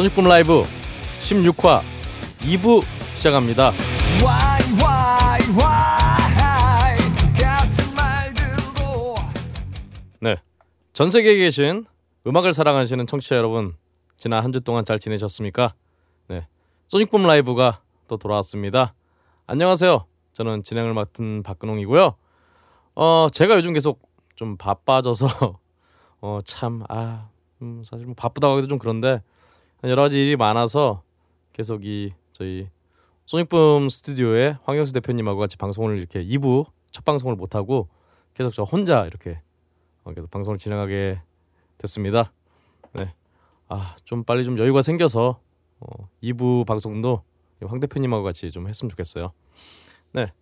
소식품 라이브 16화 2부 시작합니다. 네, 전 세계에 계신 음악을 사랑하시는 청취자 여러분, 지난 한 주 동안 잘 지내셨습니까? 네, 소닉붐 라이브가 또 돌아왔습니다. 안녕하세요. 저는 진행을 맡은 박근홍이고요. 어, 제가 요즘 계속 좀 바빠져서 어, 참 아, 음, 사실 뭐 바쁘다고 하기도 좀 그런데 여러 가지 일이 많아서 계속 이 저희 소닉붐 스튜디오에 황영수 대표님하고 같이 방송을 이렇게 2부 첫 방송을 못 하고 계속 저 혼자 이렇게 어, 계속 방송을 진행하게 됐습니다. 네. 아, 좀 빨리 좀 여유가 생겨서 어, 2부 방송도 황 대표님하고 같이 좀 했으면 좋겠어요. 네.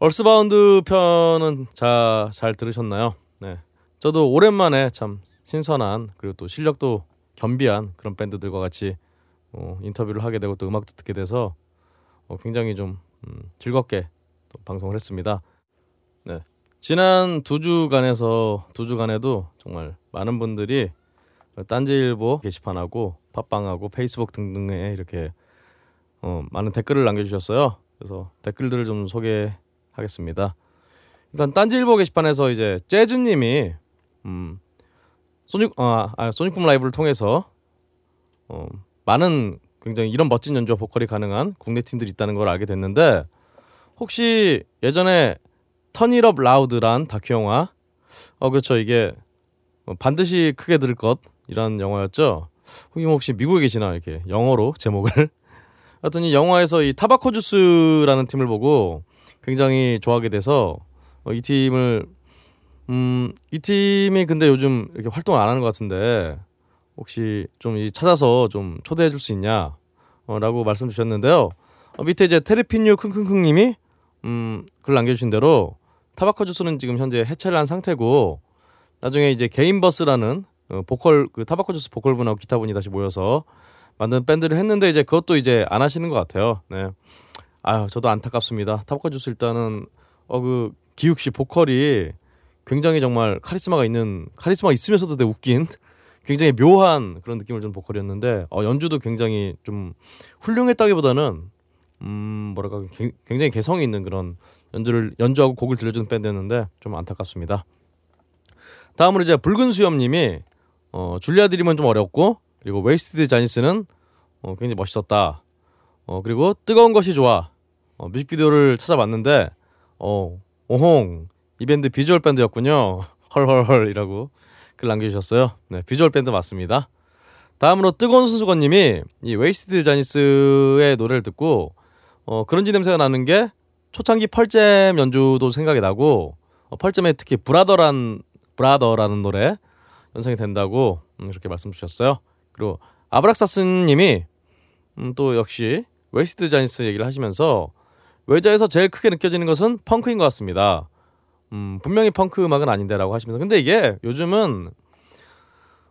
얼스바운드 편은 자, 잘 들으셨나요? 네. 저도 오랜만에 참 신선한 그리고 또 실력도 겸비한 그런 밴드들과 같이 어, 인터뷰를 하게 되고 또 음악도 듣게 돼서 어, 굉장히 좀 음, 즐겁게 또 방송을 했습니다. 네. 지난 두 주간에서 두 주간에도 정말 많은 분들이 딴지일보 게시판하고 팟빵하고 페이스북 등등에 이렇게 어, 많은 댓글을 남겨주셨어요. 그래서 댓글들을 좀 소개하겠습니다. 일단 딴지일보 게시판에서 이제 재즈님이 음, 소닉 아, 아 소닉붐 라이브를 통해서 어, 많은 굉장히 이런 멋진 연주와 보컬이 가능한 국내 팀들이 있다는 걸 알게 됐는데 혹시 예전에 터니럽 라우드란 다큐 영화 어 그렇죠. 이게 어, 반드시 크게 들을 것이란 영화였죠. 혹시 혹시 미국에 계시나? 이렇게 영어로 제목을. 하여튼 이 영화에서 이 타바코 주스라는 팀을 보고 굉장히 좋아하게 돼서 어, 이 팀을 음, 이 팀이 근데 요즘 이렇게 활동을 안 하는 것 같은데 혹시 좀 찾아서 좀 초대해 줄 수 있냐? 어, 라고 말씀 주셨는데요. 어, 밑에 이제 테레피뉴 킁킁킁 님이 음, 글 남겨 주신 대로 타바코 주스는 지금 현재 해체를 한 상태고 나중에 이제 개인 버스라는 어, 보컬 그 타바코 주스 보컬분하고 기타분이 다시 모여서 만든 밴드를 했는데 이제 그것도 이제 안 하시는 것 같아요. 네. 아유 저도 안타깝습니다. 타바코 주스 일단은 어 그 기욱 씨 보컬이 굉장히 정말 카리스마가 있는 카리스마 있으면서도 되게 웃긴 굉장히 묘한 그런 느낌을 준 보컬이었는데 어, 연주도 굉장히 좀 훌륭했다기보다는 음 뭐랄까 굉장히 개성이 있는 그런 연주를 연주하고 곡을 들려주는 밴드였는데 좀 안타깝습니다. 다음으로 이제 붉은 수염님이 어, 줄리아 드림은 좀 어렵고 그리고 웨이스티드 자니스는 어, 굉장히 멋있었다. 어, 그리고 뜨거운 것이 좋아. 어, 뮤직비디오를 찾아봤는데 어, 오홍 이 밴드 비주얼 밴드였군요. 헐헐헐이라고 글 남겨주셨어요. 네, 비주얼 밴드 맞습니다. 다음으로 뜨거운 순수건님이 이 웨이스티드 자니스의 노래를 듣고 어, 그런지 냄새가 나는 게 초창기 펄잼 연주도 생각이 나고 어, 펄잼에 특히 Brother란 Brother라는 노래 연상이 된다고 음, 그렇게 말씀 주셨어요. 그리고 아브락사스님이 음, 또 역시 웨이스티드 자니스 얘기를 하시면서 웨자에서 제일 크게 느껴지는 것은 펑크인 것 같습니다. 음, 분명히 펑크 음악은 아닌데라고 하시면서. 근데 이게 요즘은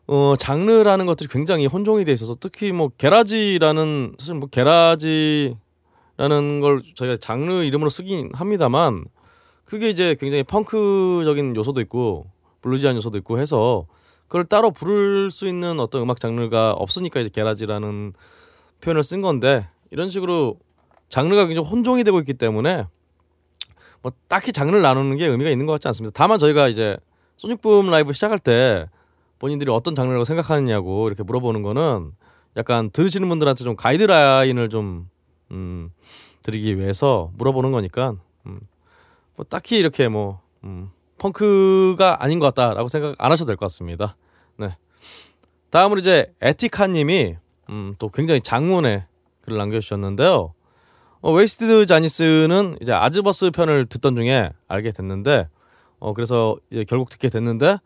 어, 장르라는 것들이 굉장히 혼종이 돼 있어서 특히 뭐 garage라는 사실 뭐 garage라는 걸 저희가 장르 이름으로 쓰긴 합니다만 그게 이제 굉장히 펑크적인 요소도 있고 블루지한 요소도 있고 해서 그걸 따로 부를 수 있는 어떤 음악 장르가 없으니까 이제 게라지라는 표현을 쓴 건데 이런 식으로 장르가 굉장히 혼종이 되고 있기 때문에 뭐 딱히 장르를 나누는 게 의미가 있는 것 같지 않습니다. 다만 저희가 이제 소닉붐 라이브 시작할 때 본인들이 어떤 장르라고 생각하느냐고 이렇게 물어보는 거는 약간 들으시는 분들한테 좀 가이드라인을 좀 음, 드리기 위해서 물어보는 거니까 음, 뭐 딱히 이렇게 뭐 음, 펑크가 아닌 것 같다라고 생각 안 하셔도 될 것 같습니다. 네. 다음으로 이제 에티카님이 음, 또 굉장히 장문의 글을 남겨주셨는데요. 어, 웨이스티드 자니스는 이제 아즈버스 편을 듣던 중에 알게 됐는데 어 그래서 결국 듣게 됐는데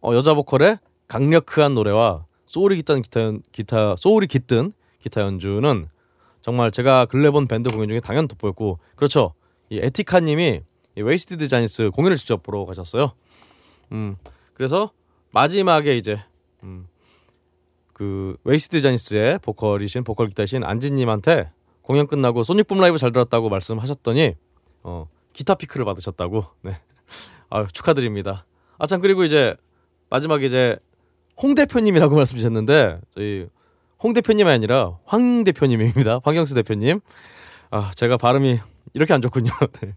어, 여자 보컬의 강력한 노래와 소울이 깃든 기타 기타 소울이 깃든 기타 연주는 정말 제가 근래 본 밴드 공연 중에 당연 돋보였고 그렇죠 이 에티카님이 이 웨이스티드 자니스 공연을 직접 보러 가셨어요. 음 그래서 마지막에 이제 음, 그 웨이스티드 자니스의 보컬이신 보컬 기타신 안지님한테 공연 끝나고 소닉붐 라이브 잘 들었다고 말씀하셨더니 어, 기타 피크를 받으셨다고. 네. 아 축하드립니다. 아 참 그리고 이제 마지막에 이제 홍 대표님이라고 말씀 주셨는데 저희 홍 대표님이 아니라 황 대표님입니다. 황경수 대표님. 아 제가 발음이 이렇게 안 좋군요. 네.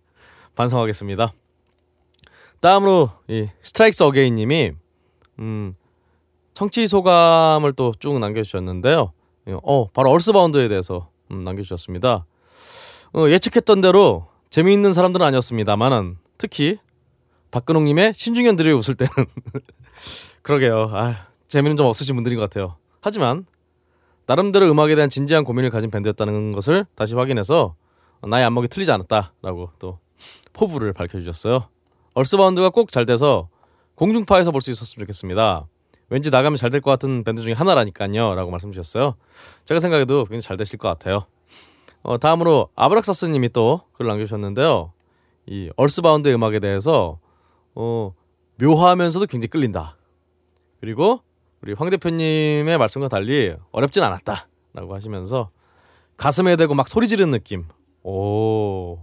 반성하겠습니다. 다음으로 이 스트라이크스 어게인님이 음 청취 소감을 또 쭉 남겨주셨는데요. 어 바로 얼스바운드에 대해서 음, 남겨주셨습니다. 어, 예측했던 대로 재미있는 사람들은 아니었습니다만은 특히 박근홍님의 신중현들이 웃을 때는 그러게요. 아, 재미는 좀 없으신 분들인 것 같아요. 하지만 나름대로 음악에 대한 진지한 고민을 가진 밴드였다는 것을 다시 확인해서 나의 안목이 틀리지 않았다라고 또 포부를 밝혀주셨어요. 얼스바운드가 꼭 잘 돼서 공중파에서 볼 수 있었으면 좋겠습니다. 왠지 나가면 잘 될 것 같은 밴드 중에 하나라니까요. 라고 말씀 주셨어요. 제가 생각해도 굉장히 잘 되실 것 같아요. 어, 다음으로 아브락사스 님이 또 글을 남겨주셨는데요. 이 얼스바운드의 음악에 대해서 어, 묘하면서도 굉장히 끌린다. 그리고 우리 황 대표님의 말씀과 달리 어렵진 않았다 라고 하시면서 가슴에 대고 막 소리 지르는 느낌. 오,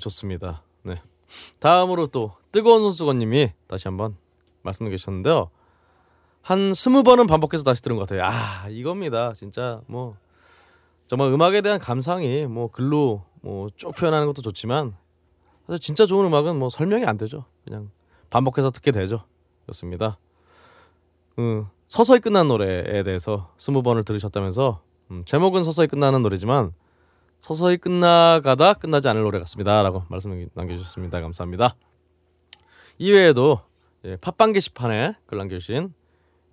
좋습니다. 네. 다음으로 또 뜨거운 손수건님이 다시 한번 말씀해 주셨는데요. 한 스무 번은 반복해서 다시 들은 것 같아요. 아 이겁니다. 진짜 뭐 정말 음악에 대한 감상이 뭐 글로 뭐 쭉 표현하는 것도 좋지만 사실 진짜 좋은 음악은 뭐 설명이 안 되죠. 그냥 반복해서 듣게 되죠. 그렇습니다. 음, 서서히 끝난 노래에 대해서 스무 번을 들으셨다면서 음, 제목은 서서히 끝나는 노래지만 서서히 끝나가다 끝나지 않을 노래 같습니다라고 말씀 남겨주셨습니다. 감사합니다. 이외에도 예, 팟빵 게시판에 글 남겨주신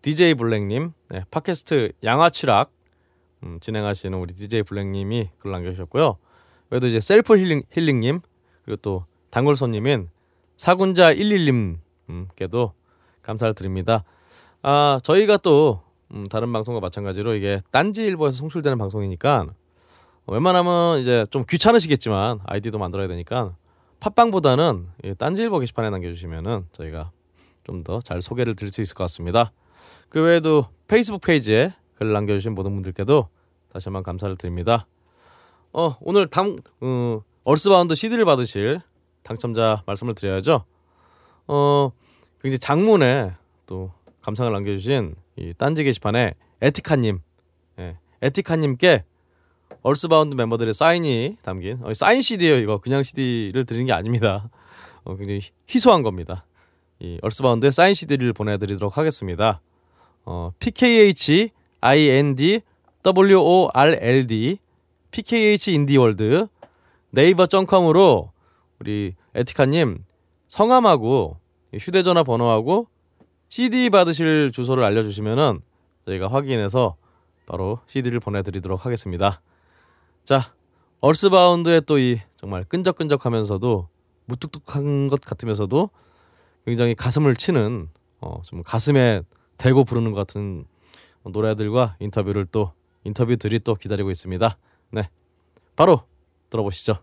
DJ 블랙님, 네, 팟캐스트 양아치락 음, 진행하시는 우리 DJ 블랙님이 글 남겨주셨고요. 외에도 이제 셀프 힐링, 힐링님 그리고 또 단골 손님인 사군자 11님께도 감사를 드립니다. 아 저희가 또 음, 다른 방송과 마찬가지로 이게 딴지일보에서 송출되는 방송이니까 웬만하면 이제 좀 귀찮으시겠지만 아이디도 만들어야 되니까 팟빵보다는 딴지일보 게시판에 남겨주시면은 저희가 좀 더 잘 소개를 드릴 수 있을 것 같습니다. 그 외에도 페이스북 페이지에 글 남겨주신 모든 분들께도 다시 한번 감사를 드립니다. 어 오늘 당 어, 얼스바운드 CD를 받으실 당첨자 말씀을 드려야죠. 어 굉장히 장문에 또 감상을 남겨주신 이 딴지 게시판에 에티카님, 예, 에티카님께 얼스바운드 멤버들의 사인이 담긴 어, 사인 CD예요. 이거 그냥 CD를 드리는 게 아닙니다. 어, 굉장히 희소한 겁니다. 이 얼스바운드의 사인 CD를 보내드리도록 하겠습니다. 어, PKH IND WORLD PKH 인디월드 네이버 점컴으로 우리 에티카님 성함하고 휴대전화 번호하고 CD 받으실 주소를 알려주시면은 저희가 확인해서 바로 CD를 보내드리도록 하겠습니다. 자, 얼스바운드의 또 이 정말 끈적끈적하면서도 무뚝뚝한 것 같으면서도 굉장히 가슴을 치는 어, 좀 가슴에 대고 부르는 것 같은 노래들과 인터뷰를 또 인터뷰들이 또 기다리고 있습니다. 네, 바로 들어보시죠.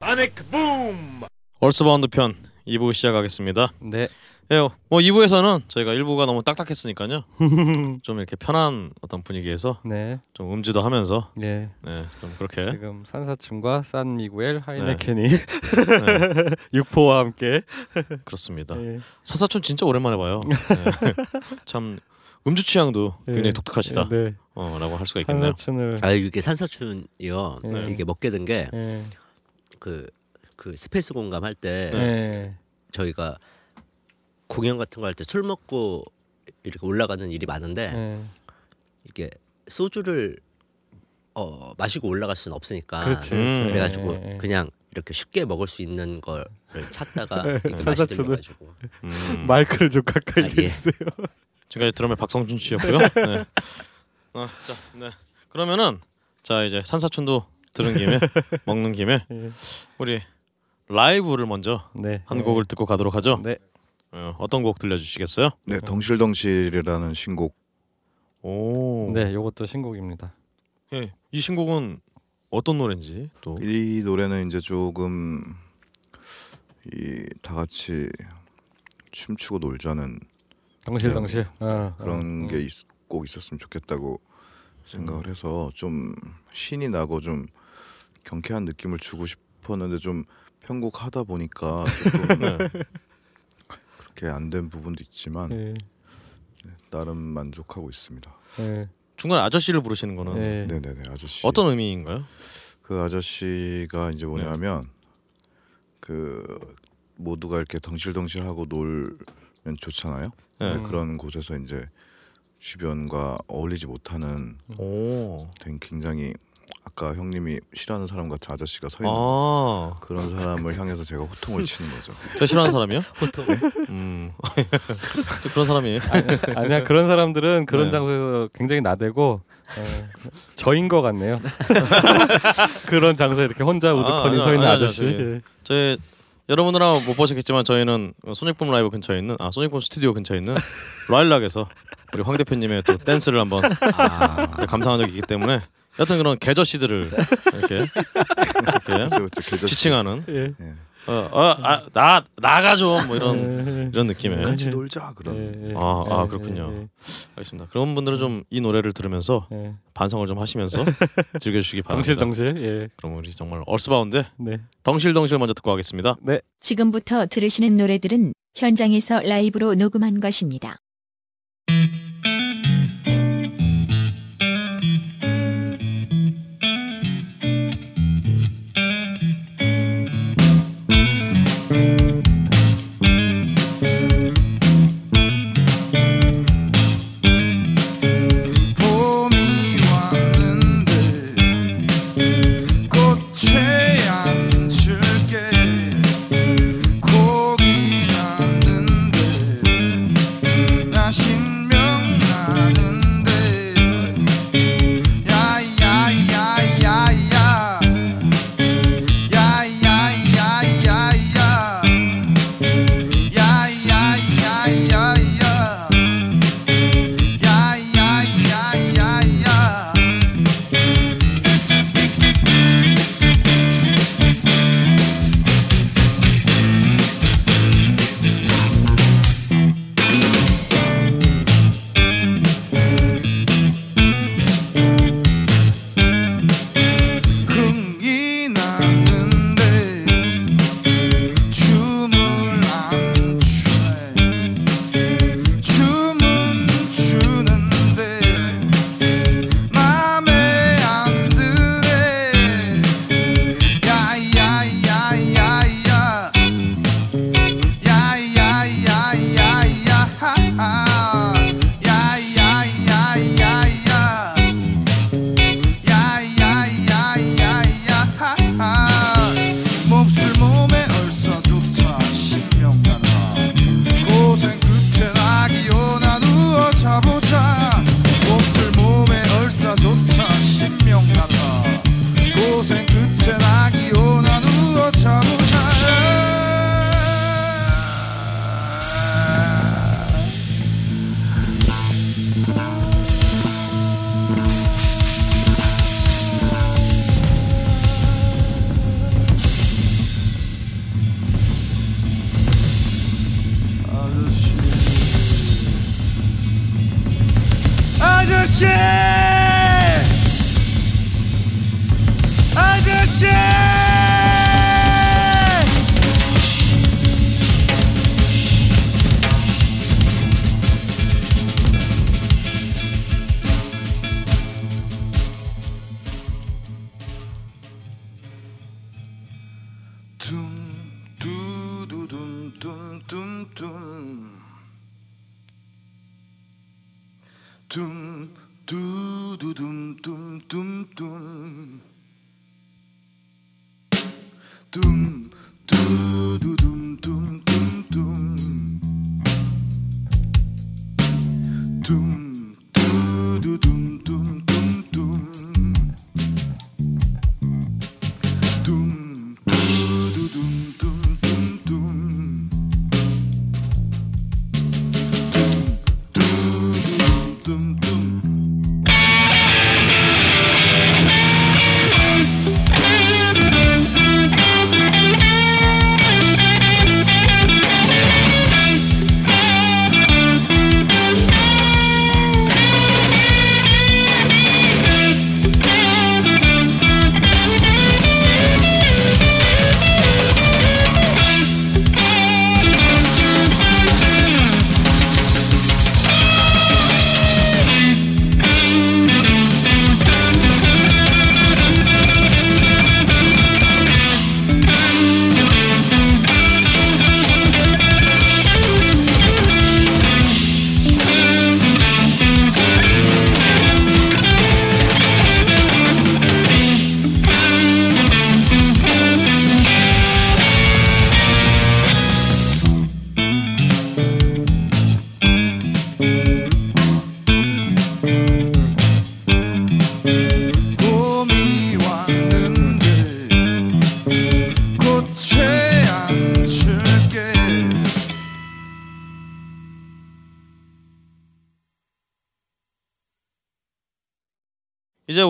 소닉 붐. 얼스바운드 편 2부 시작하겠습니다. 네. 예, 뭐 2부에서는 저희가 1부가 너무 딱딱했으니까요. 좀 이렇게 편한 어떤 분위기에서 네. 좀 음주도 하면서 네. 네, 좀 그렇게 지금 산사춘과 산 미구엘 하이네켄이 네. 육포와 함께 그렇습니다. 네. 산사춘 진짜 오랜만에 봐요. 네. 참 음주 취향도 굉장히 네. 독특하시다. 네. 어라고 할 수가 있겠네요. 산사춘을 아 이게 산사춘이요. 네. 이게 먹게 된게 네. 그그 스페이스 공감 할때 네. 저희가 공연 같은 거 할 때 술 먹고 이렇게 올라가는 일이 많은데 네. 이게 소주를 어 마시고 올라갈 수는 없으니까 그렇지. 음. 그렇지. 그래가지고 네. 그냥 이렇게 쉽게 먹을 수 있는 거를 찾다가 네, 이렇게 맛이 들려가지고 음, 마이크를 좀 가까이 아, 예. 대주세요. 지금까지 드럼의 박성준 씨였고요. 네. 어, 자, 네. 그러면은 자 이제 산사춘도 들은 김에 먹는 김에 네. 우리 라이브를 먼저 네. 한 곡을 듣고 가도록 하죠. 네. 어, 어떤 곡 들려주시겠어요? 네, 덩실덩실이라는 신곡 오, 네, 요것도 신곡입니다. 예, 이 신곡은 어떤 노래인지 또 이 노래는 이제 조금 이 다 같이 춤추고 놀자는 덩실덩실. 어, 그런 어, 게꼭 있었으면 좋겠다고 생각을 해서 좀 신이 나고 좀 경쾌한 느낌을 주고 싶었는데 좀 편곡하다 보니까 조금 네. 안된 부분도 있지만 예. 나름 만족하고 있습니다. 예. 중간에 아저씨를 부르시는 거는 예. 네네네 아저씨. 어떤 의미인가요? 그 아저씨가 이제 뭐냐면 그 모두가 이렇게 덩실덩실하고 놀면 좋잖아요. 예. 근데 그런 곳에서 이제 주변과 어울리지 못하는 오. 굉장히 아까 형님이 싫어하는 사람 같은 아저씨가 서 있는 아, 그런 사람을 향해서 제가 호통을 치는 거죠. 저 싫어하는 사람이요? 음, 저 그런 사람이에요. 아니 야 그런 사람들은 그런 네. 장소에서 굉장히 나대고 어, 저인 것 같네요. 그런 장소에 이렇게 혼자 우두커니 아니요, 서 있는 아니요, 아저씨. 저기- 예. 저희 여러분들은 못 보셨겠지만 저희는 소닉붐 라이브 근처에 있는 아 소닉붐 스튜디오 근처에 있는 라일락에서 우리 황 대표님의 또 댄스를 한번 아, 감상한 적이 있기 때문에 여튼 그런 개저씨들을 이렇게 이렇게 그렇죠, 그렇죠. 계절- 지칭하는 예. 예. 어나 나가 좀 뭐 이런 예. 이런 느낌의 같이 놀자 그런. 예, 예. 아, 아, 예, 그렇군요. 예, 알겠습니다. 그런 분들은 좀 이 노래를 들으면서 예. 반성을 좀 하시면서 즐겨주시기 바랍니다. 덩실덩실. 예. 그럼 우리 정말 얼스바운드 네. 덩실덩실 먼저 듣고 가겠습니다. 네. 지금부터 들으시는 노래들은 현장에서 라이브로 녹음한 것입니다.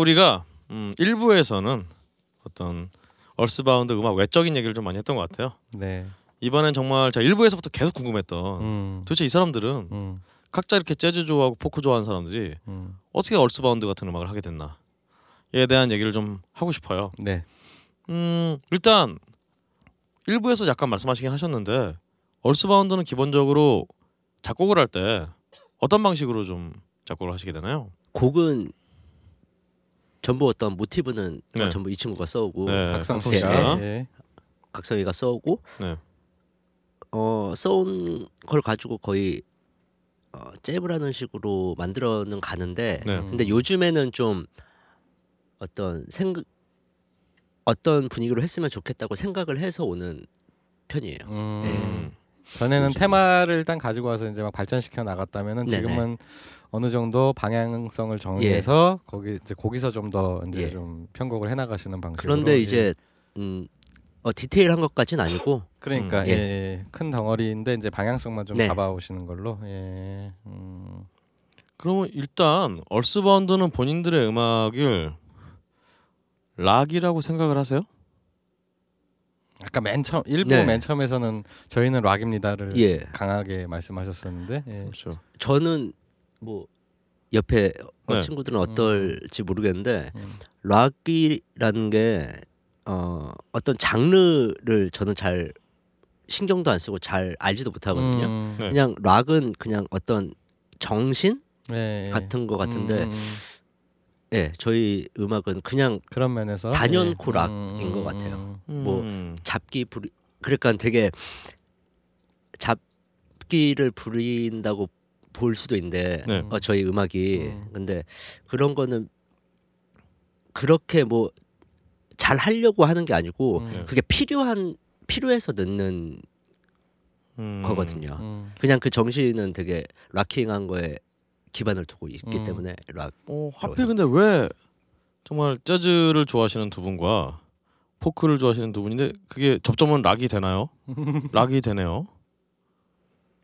우리가 음, 1부에서는 어떤 얼스바운드 음악 외적인 얘기를 좀 많이 했던 것 같아요. 네. 이번엔 정말 제가 1부에서부터 계속 궁금했던 음. 도대체 이 사람들은 음. 각자 이렇게 재즈 좋아하고 포크 좋아하는 사람들이 음. 어떻게 얼스바운드 같은 음악을 하게 됐나에 대한 얘기를 좀 하고 싶어요. 네. 음 일단 일부에서 약간 말씀하시긴 하셨는데 얼스바운드는 기본적으로 작곡을 할 때 어떤 방식으로 좀 작곡을 하시게 되나요? 곡은 전부 어떤 모티브는 네. 전부 이 친구가 써오고 네, 예, 씨가 예. 예. 각성이가 써오고 네. 어 써온 걸 가지고 거의 어, 잽이라는 식으로 만들어는 가는데 네. 음. 근데 요즘에는 좀 어떤 생각 어떤 분위기로 했으면 좋겠다고 생각을 해서 오는 편이에요. 음. 음. 전에는 요즘. 테마를 일단 가지고 와서 이제 막 발전시켜 나갔다면은 네네. 지금은 어느 정도 방향성을 정의해서 거기 이제 거기서 좀 더 이제 예. 좀 편곡을 해 나가시는 방식으로 그런데 예. 이제 음, 어, 디테일한 것까지는 아니고 그러니까 음, 예. 예. 예. 큰 덩어리인데 이제 방향성만 좀 네. 잡아오시는 걸로 예. 음. 그러면 일단 얼스바운드는 본인들의 음악을 락이라고 생각을 하세요? 아까 맨 처음 일부 네. 맨 처음에서는 저희는 락입니다를 예 강하게 말씀하셨었는데 예. 그렇죠. 저는 뭐 옆에 어, 네. 친구들은 어떨지 모르겠는데 음. 락이라는 게 어, 어떤 장르를 저는 잘 신경도 안 쓰고 잘 알지도 못하거든요. 음. 네. 그냥 락은 그냥 어떤 정신 예, 예. 같은 거 같은데 음, 음. 예 저희 음악은 그냥 그런 면에서 단연코 예. 락인 것 같아요. 뭐 음. 잡기 부리 그러니까 되게 잡기를 부린다고 볼 수도 있는데 네. 어, 저희 음악이 음. 근데 그런 거는 그렇게 뭐 잘 하려고 하는 게 아니고 음. 그게 필요한 필요해서 넣는 음. 거거든요. 음. 그냥 그 정신은 되게 락킹한 거에 기반을 두고 있기 음. 때문에 락 어, 하필 근데 왜 정말 재즈를 좋아하시는 두 분과 포크를 좋아하시는 두 분인데 그게 접점은 락이 되나요? 락이 되네요.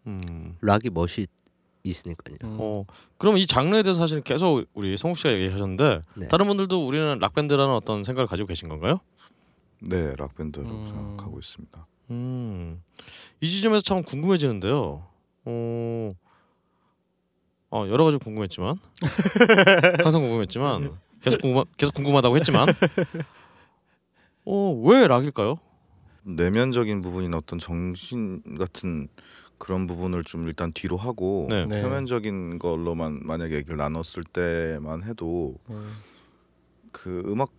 음. 락이 멋이 있으니까요. 음. 어. 그럼 이 장르에 대해서 사실 계속 우리 성욱 씨가 얘기하셨는데 네. 다른 분들도 우리는 락 밴드라는 어떤 생각을 가지고 계신 건가요? 네, 락 밴드라고 음. 생각하고 있습니다. 음. 이 지점에서 참 궁금해지는데요. 어. 어, 여러 가지 궁금했지만 항상 궁금했지만 계속 궁금 계속 궁금하다고 했지만 어, 왜 락일까요? 내면적인 부분이나 어떤 정신 같은 그런 부분을 좀 일단 뒤로 하고 네. 네. 표면적인 걸로만 만약에 얘기를 나눴을 때만 해도 음. 그 음악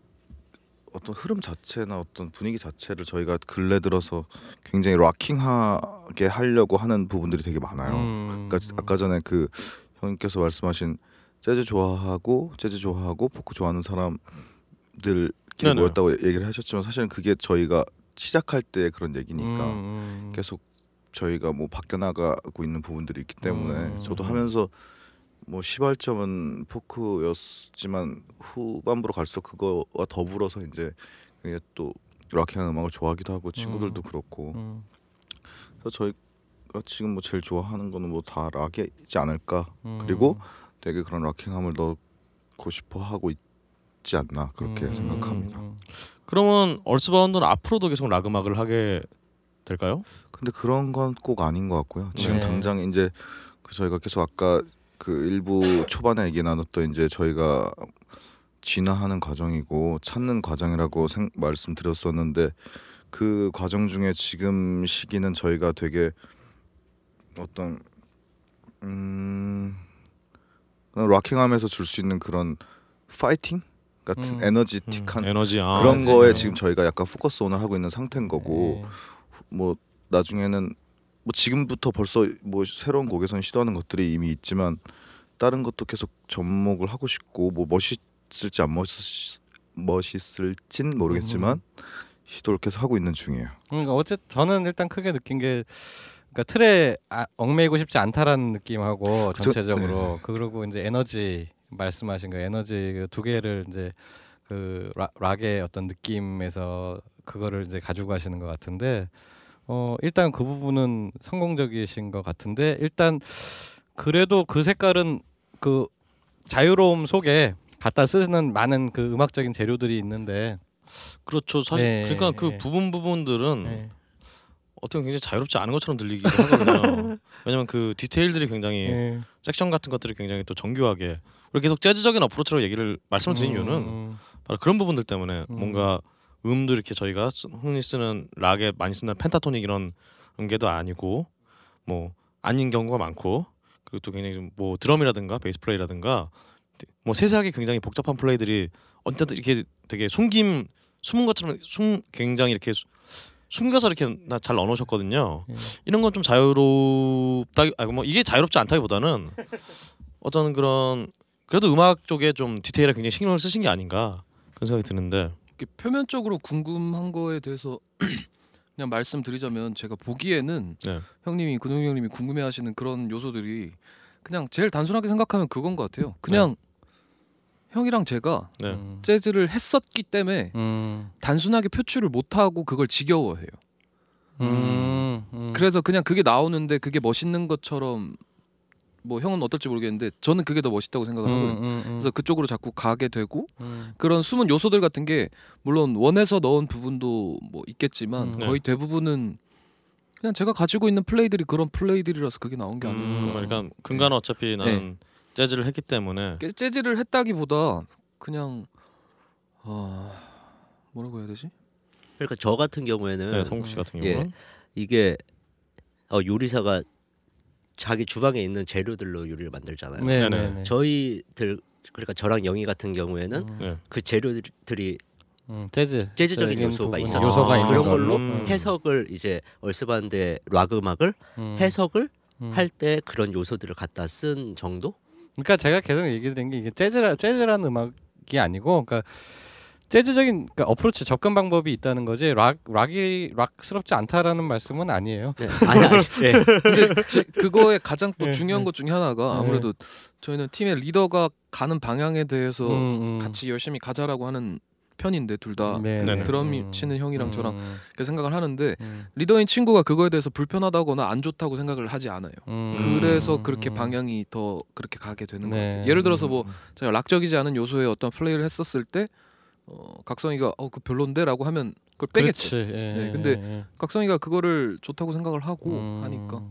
어떤 흐름 자체나 어떤 분위기 자체를 저희가 근래 들어서 굉장히 락킹하게 하려고 하는 부분들이 되게 많아요. 음. 그러니까 아까 전에 그 형님께서 말씀하신 재즈 좋아하고 재즈 좋아하고 포크 좋아하는 사람들끼리 네네. 모였다고 얘기를 하셨지만 사실은 그게 저희가 시작할 때 그런 얘기니까 음, 음. 계속 저희가 뭐 바뀌어 나가고 있는 부분들이 있기 때문에 음. 저도 하면서 뭐 시발점은 포크였지만 후반부로 갈수록 그거와 더불어서 이제 그게 또 락킹한 음악을 좋아하기도 하고 친구들도 음. 그렇고 음. 그래서 저희가 지금 뭐 제일 좋아하는 거는 뭐 다 락이지 않을까 음. 그리고 되게 그런 락킹함을 넣고 싶어 하고 있지 않나 그렇게 음. 생각합니다. 음. 그러면 얼스바운드는 앞으로도 계속 락 음악을 하게 될까요? 근데 그런 건 꼭 아닌 것 같고요. 지금 네. 당장 이제 그 저희가 계속 아까 그 일부 초반에 얘기 나눴던 이제 저희가 진화하는 과정이고 찾는 과정이라고 생, 말씀드렸었는데 그 과정 중에 지금 시기는 저희가 되게 어떤 음 락킹하면서 줄 수 있는 그런 파이팅 같은 음. 에너지틱한 음, 에너지 아, 그런 네. 거에 네. 지금 저희가 약간 포커스 온을 하고 있는 상태인 거고 예. 뭐 나중에는 뭐 지금부터 벌써 뭐 새로운 곡에선 시도하는 것들이 이미 있지만 다른 것도 계속 접목을 하고 싶고 뭐 멋있을지 안 멋있 멋있을진 모르겠지만 시도를 계속 하고 있는 중이에요. 그러니까 어쨌든 저는 일단 크게 느낀 게 그러니까 틀에 아, 얽매이고 싶지 않다라는 느낌하고? 전체적으로 네. 그리고 이제 에너지 말씀하신 그 에너지 그두 개를 이제 그 락, 락의 어떤 느낌에서 그거를 이제 가지고 가시는 것 같은데 어 일단 그 부분은 성공적이신 것 같은데 일단 그래도 그 색깔은 그 자유로움 속에 갖다 쓰는 많은 그 음악적인 재료들이 있는데 그렇죠. 사실 네, 그러니까 그 네. 부분 부분들은 네. 어떻게 굉장히 자유롭지 않은 것처럼 들리기도 하거든요. 왜냐면 그 디테일들이 굉장히 네. 섹션 같은 것들이 굉장히 또 정교하게 우리 계속 재즈적인 어프로치라고 얘기를 말씀을 드린 이유는 음, 바로 그런 부분들 때문에 음. 뭔가 음도 이렇게 저희가 쓰- 흔히 쓰는 락에 많이 쓰는 펜타토닉 이런 음계도 아니고 뭐 아닌 경우가 많고 그리고 또 굉장히 좀뭐 드럼이라든가 베이스 플레이라든가 뭐 세세하게 굉장히 복잡한 플레이들이 언제든 이렇게 되게 숨김 숨은 것처럼 숨 굉장히 이렇게 수- 숨겨서 이렇게 나- 잘 넣어놓으셨거든요. 예. 이런 건 좀 자유롭다. 아뭐 이게 자유롭지 않다기보다는 어떤 그런 그래도 음악 쪽에 좀 디테일에 굉장히 신경을 쓰신 게 아닌가 그런 생각이 드는데 표면적으로 궁금한 거에 대해서 그냥 말씀드리자면 제가 보기에는 네. 형님이 근홍 형님이 궁금해하시는 그런 요소들이 그냥 제일 단순하게 생각하면 그건 것 같아요. 그냥 형이랑 제가 네. 음. 재즈를 했었기 때문에 음. 단순하게 표출을 못하고 그걸 지겨워해요. 음. 음. 그래서 그냥 그게 나오는데 그게 멋있는 것처럼 뭐 형은 어떨지 모르겠는데 저는 그게 더 멋있다고 생각을 하거든요. 음, 음, 음. 그래서 그쪽으로 자꾸 가게 되고 음. 그런 숨은 요소들 같은 게 물론 원해서 넣은 부분도 뭐 있겠지만 음. 거의 대부분은 그냥 제가 가지고 있는 플레이들이 그런 플레이들이라서 그게 나온 게 음, 아닌가. 그러니까 근간은 어차피 나는 재즈를 했기 때문에 깨- 재즈를 했다기보다 그냥 어... 뭐라고 해야 되지? 그러니까 저 같은 경우에는 네, 성국 씨 같은 예. 경우는 이게 어, 요리사가 자기 주방에 있는 재료들로 요리를 만들잖아요. 네, 네네. 네, 네. 저희들 그러니까 저랑 영희 같은 경우에는 음. 네. 그 재료들이 음, 재즈 재즈적인 적인 요소가 있어요. 요소가 아, 그런 걸로. 걸로 음. 해석을 이제 얼스반드의 락 음악을 음. 해석을 음. 할때 그런 요소들을 갖다 쓴 정도? 그러니까 제가 계속 얘기 드린 게 이게 재즈라 재즈라는 음악이 아니고 그러니까 재즈적인 그러니까 어프로치 접근 방법이 있다는 거지 락 락이 락스럽지 않다라는 말씀은 아니에요. 네. 아니 아니. 예. 근데 제, 그거의 가장 또 네, 중요한 네. 것 중에 하나가 네. 아무래도 저희는 팀의 리더가 가는 방향에 대해서 음, 음. 같이 열심히 가자라고 하는 편인데 둘다 네, 네네. 드럼 음. 치는 형이랑 저랑 음, 그렇게 생각을 하는데 음, 리더인 친구가 그거에 대해서 불편하다거나 안 좋다고 생각을 하지 않아요. 음, 그래서 음, 그렇게 음. 방향이 더 그렇게 가게 되는 것 네. 같아요. 예를 들어서 뭐 음. 제가 락적이지 않은 요소의 어떤 플레이를 했었을 때 어, 각성이가 어 그 별론데라고 하면 그걸 빼겠죠. 그렇지. 예, 네, 예, 근데 예. 각성이가 그거를 좋다고 생각을 하고 음. 하니까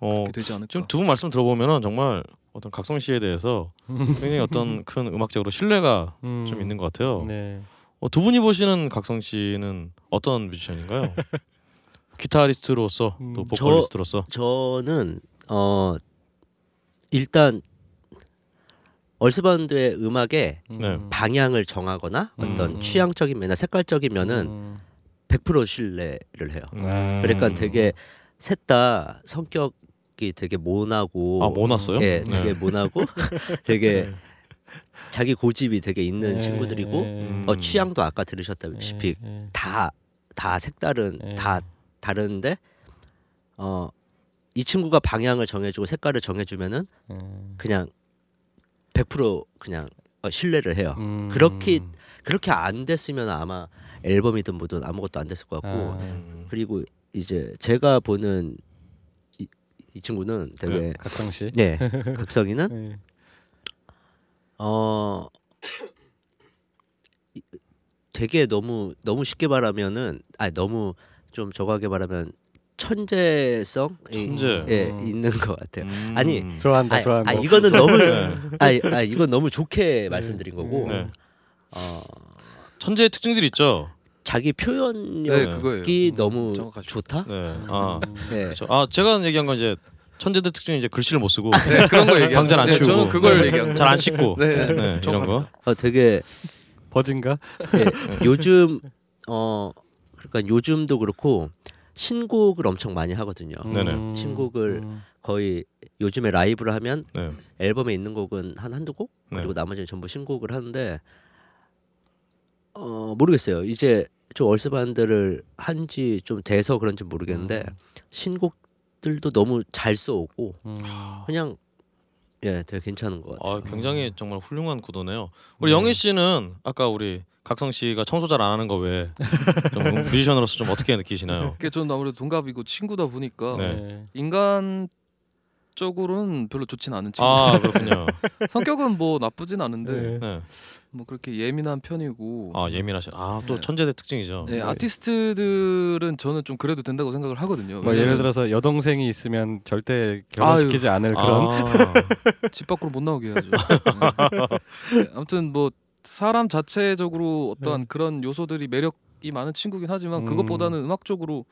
어, 그렇게 되지 않을까. 지금 두 분 말씀 들어보면은 정말 어떤 각성 씨에 대해서 굉장히 어떤 큰 음악적으로 신뢰가 음. 좀 있는 것 같아요. 네. 어, 두 분이 보시는 각성 씨는 어떤 뮤지션인가요? 기타리스트로서 또 음, 보컬리스트로서 저는 어 일단 얼스반드의 음악의 네. 방향을 정하거나 어떤 음. 취향적인 면이나 색깔적인 면은 음. 100% 신뢰를 해요. 음. 그러니까 되게 셋 다 성격이 되게 모나고 아 모났어요? 예, 네. 되게 모나고 되게 자기 고집이 되게 있는 네, 친구들이고 네, 음. 어, 취향도 아까 들으셨다시피 네, 네. 다다 색다른 네. 다 다른데 어이 친구가 방향을 정해주고 색깔을 정해주면은 음. 그냥 100% 그냥 어, 신뢰를 해요. 음. 그렇게 그렇게 안 됐으면 아마 앨범이든 뭐든 아무것도 안 됐을 것 같고 아. 음. 그리고 이제 제가 보는 이, 이 친구는 되게 각성 씨. 예 극성이는 네. 어 이- 되게 너무 너무 쉽게 말하면은 아니 너무 좀 저거하게 말하면 천재성 천재. 예 음. 있는 것 같아요. 음. 아니, 좋아한다, 아, 좋아한다. 아 이거는 너무 네. 아, 아 이건 너무 좋게 말씀드린 거고 네. 어 천재의 특징들이 있죠. 자기 네, 표현력이 그거예요. 너무 정확하시죠. 좋다. 네. 아, 네. 그렇죠. 아 제가 얘기한 건 이제 천재들 특징이 이제 글씨를 못 쓰고 네, 그런 거 얘기하는 방잘 안 네, 치우고 저는 그걸 네. 얘기한 잘안 씻고 네, 네, 네, 이런. 거. 어 되게 버진가? 예, 요즘 어 그러니까 요즘도 그렇고 신곡을 엄청 많이 하거든요. 네네. 신곡을 음. 거의 요즘에 라이브를 하면 네. 앨범에 있는 곡은 한 한두 곡 네. 그리고 나머지는 전부 신곡을 하는데 어 모르겠어요. 이제 좀 얼스반드를 한지 좀 돼서 그런지 모르겠는데 음. 신곡들도 너무 잘 써오고 음. 그냥 예 되게 괜찮은 것 같아요. 아, 굉장히 정말 훌륭한 구도네요. 우리 네. 영희 씨는 아까 우리 각성 씨가 청소 잘 안 하는 거 외에 좀 뮤지션으로서 좀 어떻게 느끼시나요? 그게 저는 아무래도 동갑이고 친구다 보니까 네. 네. 인간 음악적으로는 별로 좋진 않은 친구. 아 그렇군요. 성격은 뭐 나쁘진 않은데 네. 네. 뭐 그렇게 예민한 편이고. 아 예민하시. 아또 네. 천재대 특징이죠. 네, 아티스트들은 저는 좀 그래도 된다고 생각을 하거든요. 뭐 예를 들어서 여동생이 있으면 절대 결혼시키지 않을 그런 아, 집 밖으로 못 나오게 해야죠. 네. 네, 아무튼 뭐 사람 자체적으로 어떠한 네. 그런 요소들이 매력이 많은 친구긴 하지만 음. 그것보다는 음악적으로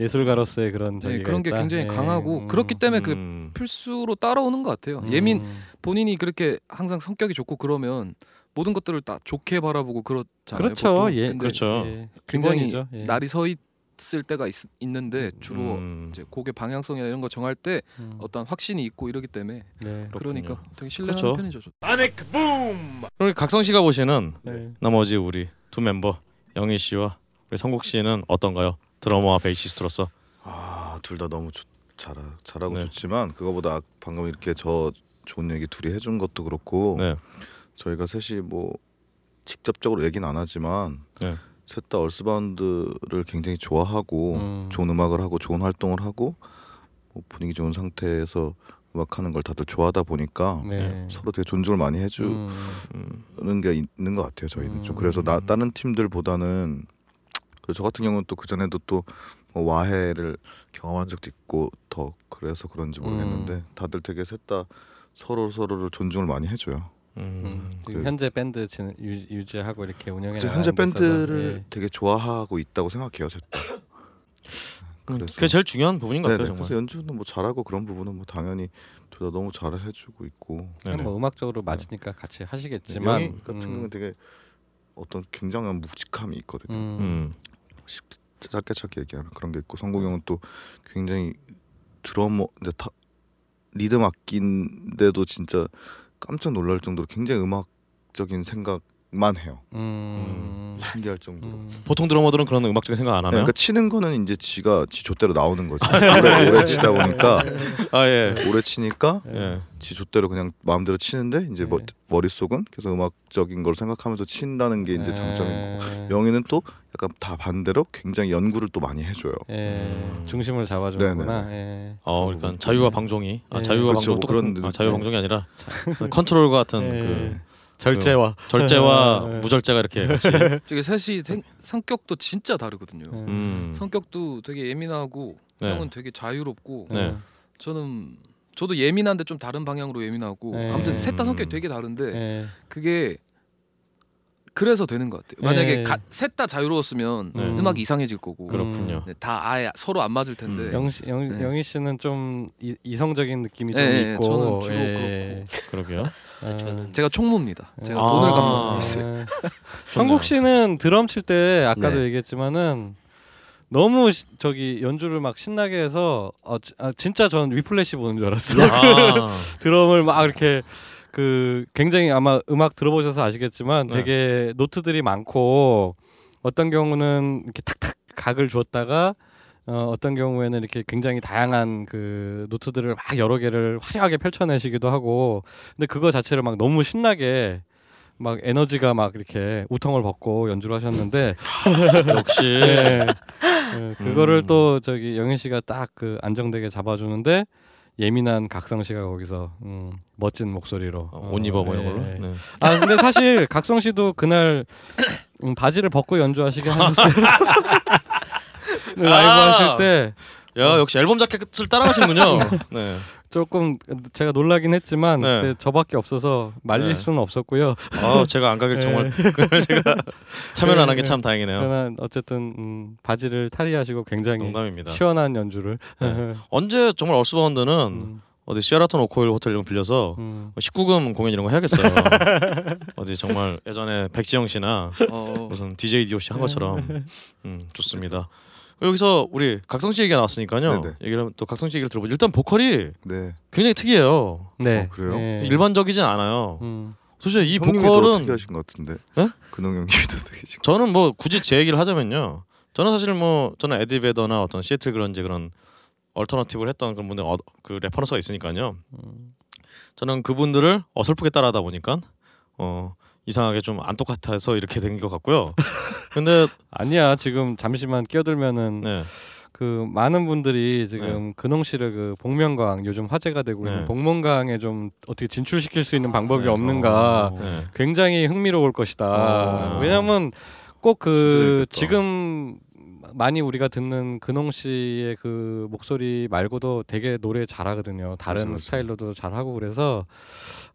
예술가로서의 그런 네, 그런 게 있다. 굉장히 예. 강하고 음. 그렇기 때문에 그 음. 필수로 따라오는 것 같아요. 음. 예민 본인이 그렇게 항상 성격이 좋고 그러면 모든 것들을 다 좋게 바라보고 그렇잖아요. 그렇죠. 보통. 예, 그렇죠. 예. 굉장히 기본이죠. 예. 날이 서 있을 때가 있, 있는데 주로 음. 이제 곡의 방향성이나 이런 거 정할 때 음. 어떤 확신이 있고 이러기 때문에 네. 그러니까 되게 신뢰하는 그렇죠. 편이죠. 저. 그럼 각성 씨가 보시는 네. 나머지 우리 두 멤버 영희 씨와 우리 성국 씨는 어떤가요? 드러머와 베이시스트로서. 아 둘 다 너무 좋, 잘하, 잘하고 네. 좋지만 그거보다 방금 이렇게 저 좋은 얘기 둘이 해준 것도 그렇고 네. 저희가 셋이 뭐 직접적으로 얘기는 안 하지만 네. 셋다 얼스바운드를 굉장히 좋아하고 음. 좋은 음악을 하고 좋은 활동을 하고 뭐 분위기 좋은 상태에서 음악하는 걸 다들 좋아하다 보니까 네. 서로 되게 존중을 많이 해주는 음. 게 있는 것 같아요 저희는 좀 음. 그래서 나, 다른 팀들보다는 그래서 저 같은 경우는 또 그 전에도 또 뭐 와해를 경험한 적도 있고 더 그래서 그런지 모르겠는데 음. 다들 되게 셋 다 서로 서로를 존중을 많이 해줘요. 음. 음. 그- 현재 밴드 진, 유, 유지하고 이렇게 운영해 나가는 현재 밴드를 예. 되게 좋아하고 있다고 생각해요. 셋 다. 음, 그래서- 그게 제일 중요한 부분인 것 네네. 같아요, 그래서 정말. 연주는 뭐 잘하고 그런 부분은 뭐 당연히 둘 다 너무 잘 해주고 있고. 그냥 네네. 뭐 음악적으로 맞으니까 같이 하시겠지만 같은 음. 경우는 되게 어떤 굉장한 묵직함이 있거든요. 음. 음. 짧게 짧게 얘기하면 그런 게 있고 성국 형은 또 굉장히 드러머 근데 타, 리듬 악기인데도 진짜 깜짝 놀랄 정도로 굉장히 음악적인 생각 만 해요. 음. 신기할 정도로. 음. 보통 드러머들은 그런 음악적인 생각 안 네, 하나요? 그러니까 치는 거는 이제 지가 지 좆대로 나오는 거지. 오래, 오래 치다 보니까 아 예. 오래 치니까 예. 지 좆대로 그냥 마음대로 치는데 이제 머, 네. 머릿속은 계속 음악적인 걸 생각하면서 친다는 게 이제 장점인 거. 예. 영희는 또 약간 다 반대로 굉장히 연구를 또 많이 해줘요. 예. 음. 중심을 잡아주는구나. 예. 어, 그러니까 자유와 방종이 아, 예. 자유와 그렇죠, 방종 뭐 똑같은 그런 아, 자유 느낌. 방종이 아니라 컨트롤과 같은 예. 그 절제와 절제와 예. 무절제가 이렇게 같이 되게 셋이 생, 성격도 진짜 다르거든요. 음. 음. 성격도 되게 예민하고 네. 형은 되게 자유롭고 네. 음. 저는 저도 예민한데 좀 다른 방향으로 예민하고 네. 아무튼 셋다 음. 성격이 되게 다른데 예. 그게 그래서 되는 것 같아요. 만약에 네. 셋다 자유로웠으면 네. 음악이 이상해질 거고 그렇군요. 네, 다 아예 서로 안 맞을 텐데 음. 영시 영, 네. 영희 씨는 좀 이, 이성적인 느낌이 좀 네, 있고 저는 주로 예. 그러게요. 아. 저는 제가 총무입니다. 제가 아. 돈을 감당하고 있어요. 예. 성국 씨는 드럼 칠 때 아까도 네. 얘기했지만은 너무 시- 저기 연주를 막 신나게 해서 어, 지- 아, 진짜 전 위플래시 보는 줄 알았어요. 아, 드럼을 막 이렇게 그 굉장히 아마 음악 들어보셔서 아시겠지만 네. 되게 노트들이 많고 어떤 경우는 이렇게 탁탁 각을 주었다가 어, 어떤 경우에는 이렇게 굉장히 다양한 그 노트들을 막 여러 개를 화려하게 펼쳐내시기도 하고 근데 그거 자체를 막 너무 신나게 막 에너지가 막 이렇게 우통을 벗고 연주를 하셨는데 역시 예. 예, 그거를 음. 또 저기 영희 씨가 딱 그 안정되게 잡아주는데 예민한 각성 씨가 거기서 음, 멋진 목소리로 어, 옷 입어 뭐 이런 걸로. 예. 네. 아 근데 사실 각성 씨도 그날 음, 바지를 벗고 연주하시게 하셨어요. 네, 라이브 아. 하실 때 야 역시 앨범 자켓을 따라가시는군요. 네. 조금 제가 놀라긴 했지만 네. 그때 저밖에 없어서 말릴 네. 수는 없었고요. 아 제가 안 가길 정말 그날 제가 참여를 안 한 게 참 다행이네요. 그러나 어쨌든 음, 바지를 탈의하시고 굉장히 농담입니다. 시원한 연주를. 네. 언제 정말 얼스바운드는 음, 어디 시아라톤 오코일 호텔 이런 거 빌려서 음. 19금 공연 이런 거 해야겠어요. 어디 정말 예전에 백지영 씨나 어, 무슨 DJ 디오 씨한 것처럼 음, 좋습니다. 여기서 우리 각성 씨 얘기가 나왔으니까요. 네네. 얘기를 하면 또 각성 씨 얘기를 들어보죠. 일단 보컬이 네. 굉장히 특이해요. 네. 어, 그래요? 네. 일반적이진 않아요. 음. 도대체 이 보컬은 어떻게 하신 것 같은데. 네? 근홍 형님이 더 어떻게 하신 것 저는 뭐 굳이 제 얘기를 하자면요. 저는 사실 뭐 저는 에디 베더나 어떤 시애틀 그런지 그런 alternative를 했던 그런 분들 어, 그 reference가 있으니까요. 음. 저는 그분들을 어설프게 따라하다 보니까 어 이상하게 좀 안 똑같아서 이렇게 된 것 같고요. 근데 아니야 지금 잠시만 끼어들면은 네. 그 많은 분들이 지금 근홍 씨를 그 복면가왕 요즘 화제가 되고 네. 있는 복면가왕에 좀 어떻게 진출시킬 수 있는 방법이 네. 없는가 어. 네. 굉장히 흥미로울 것이다. 어. 왜냐하면 꼭 그. 지금 많이 우리가 듣는 근홍 씨의 그 목소리 말고도 되게 노래 잘하거든요. 다른 그렇죠. 스타일로도 잘하고 그래서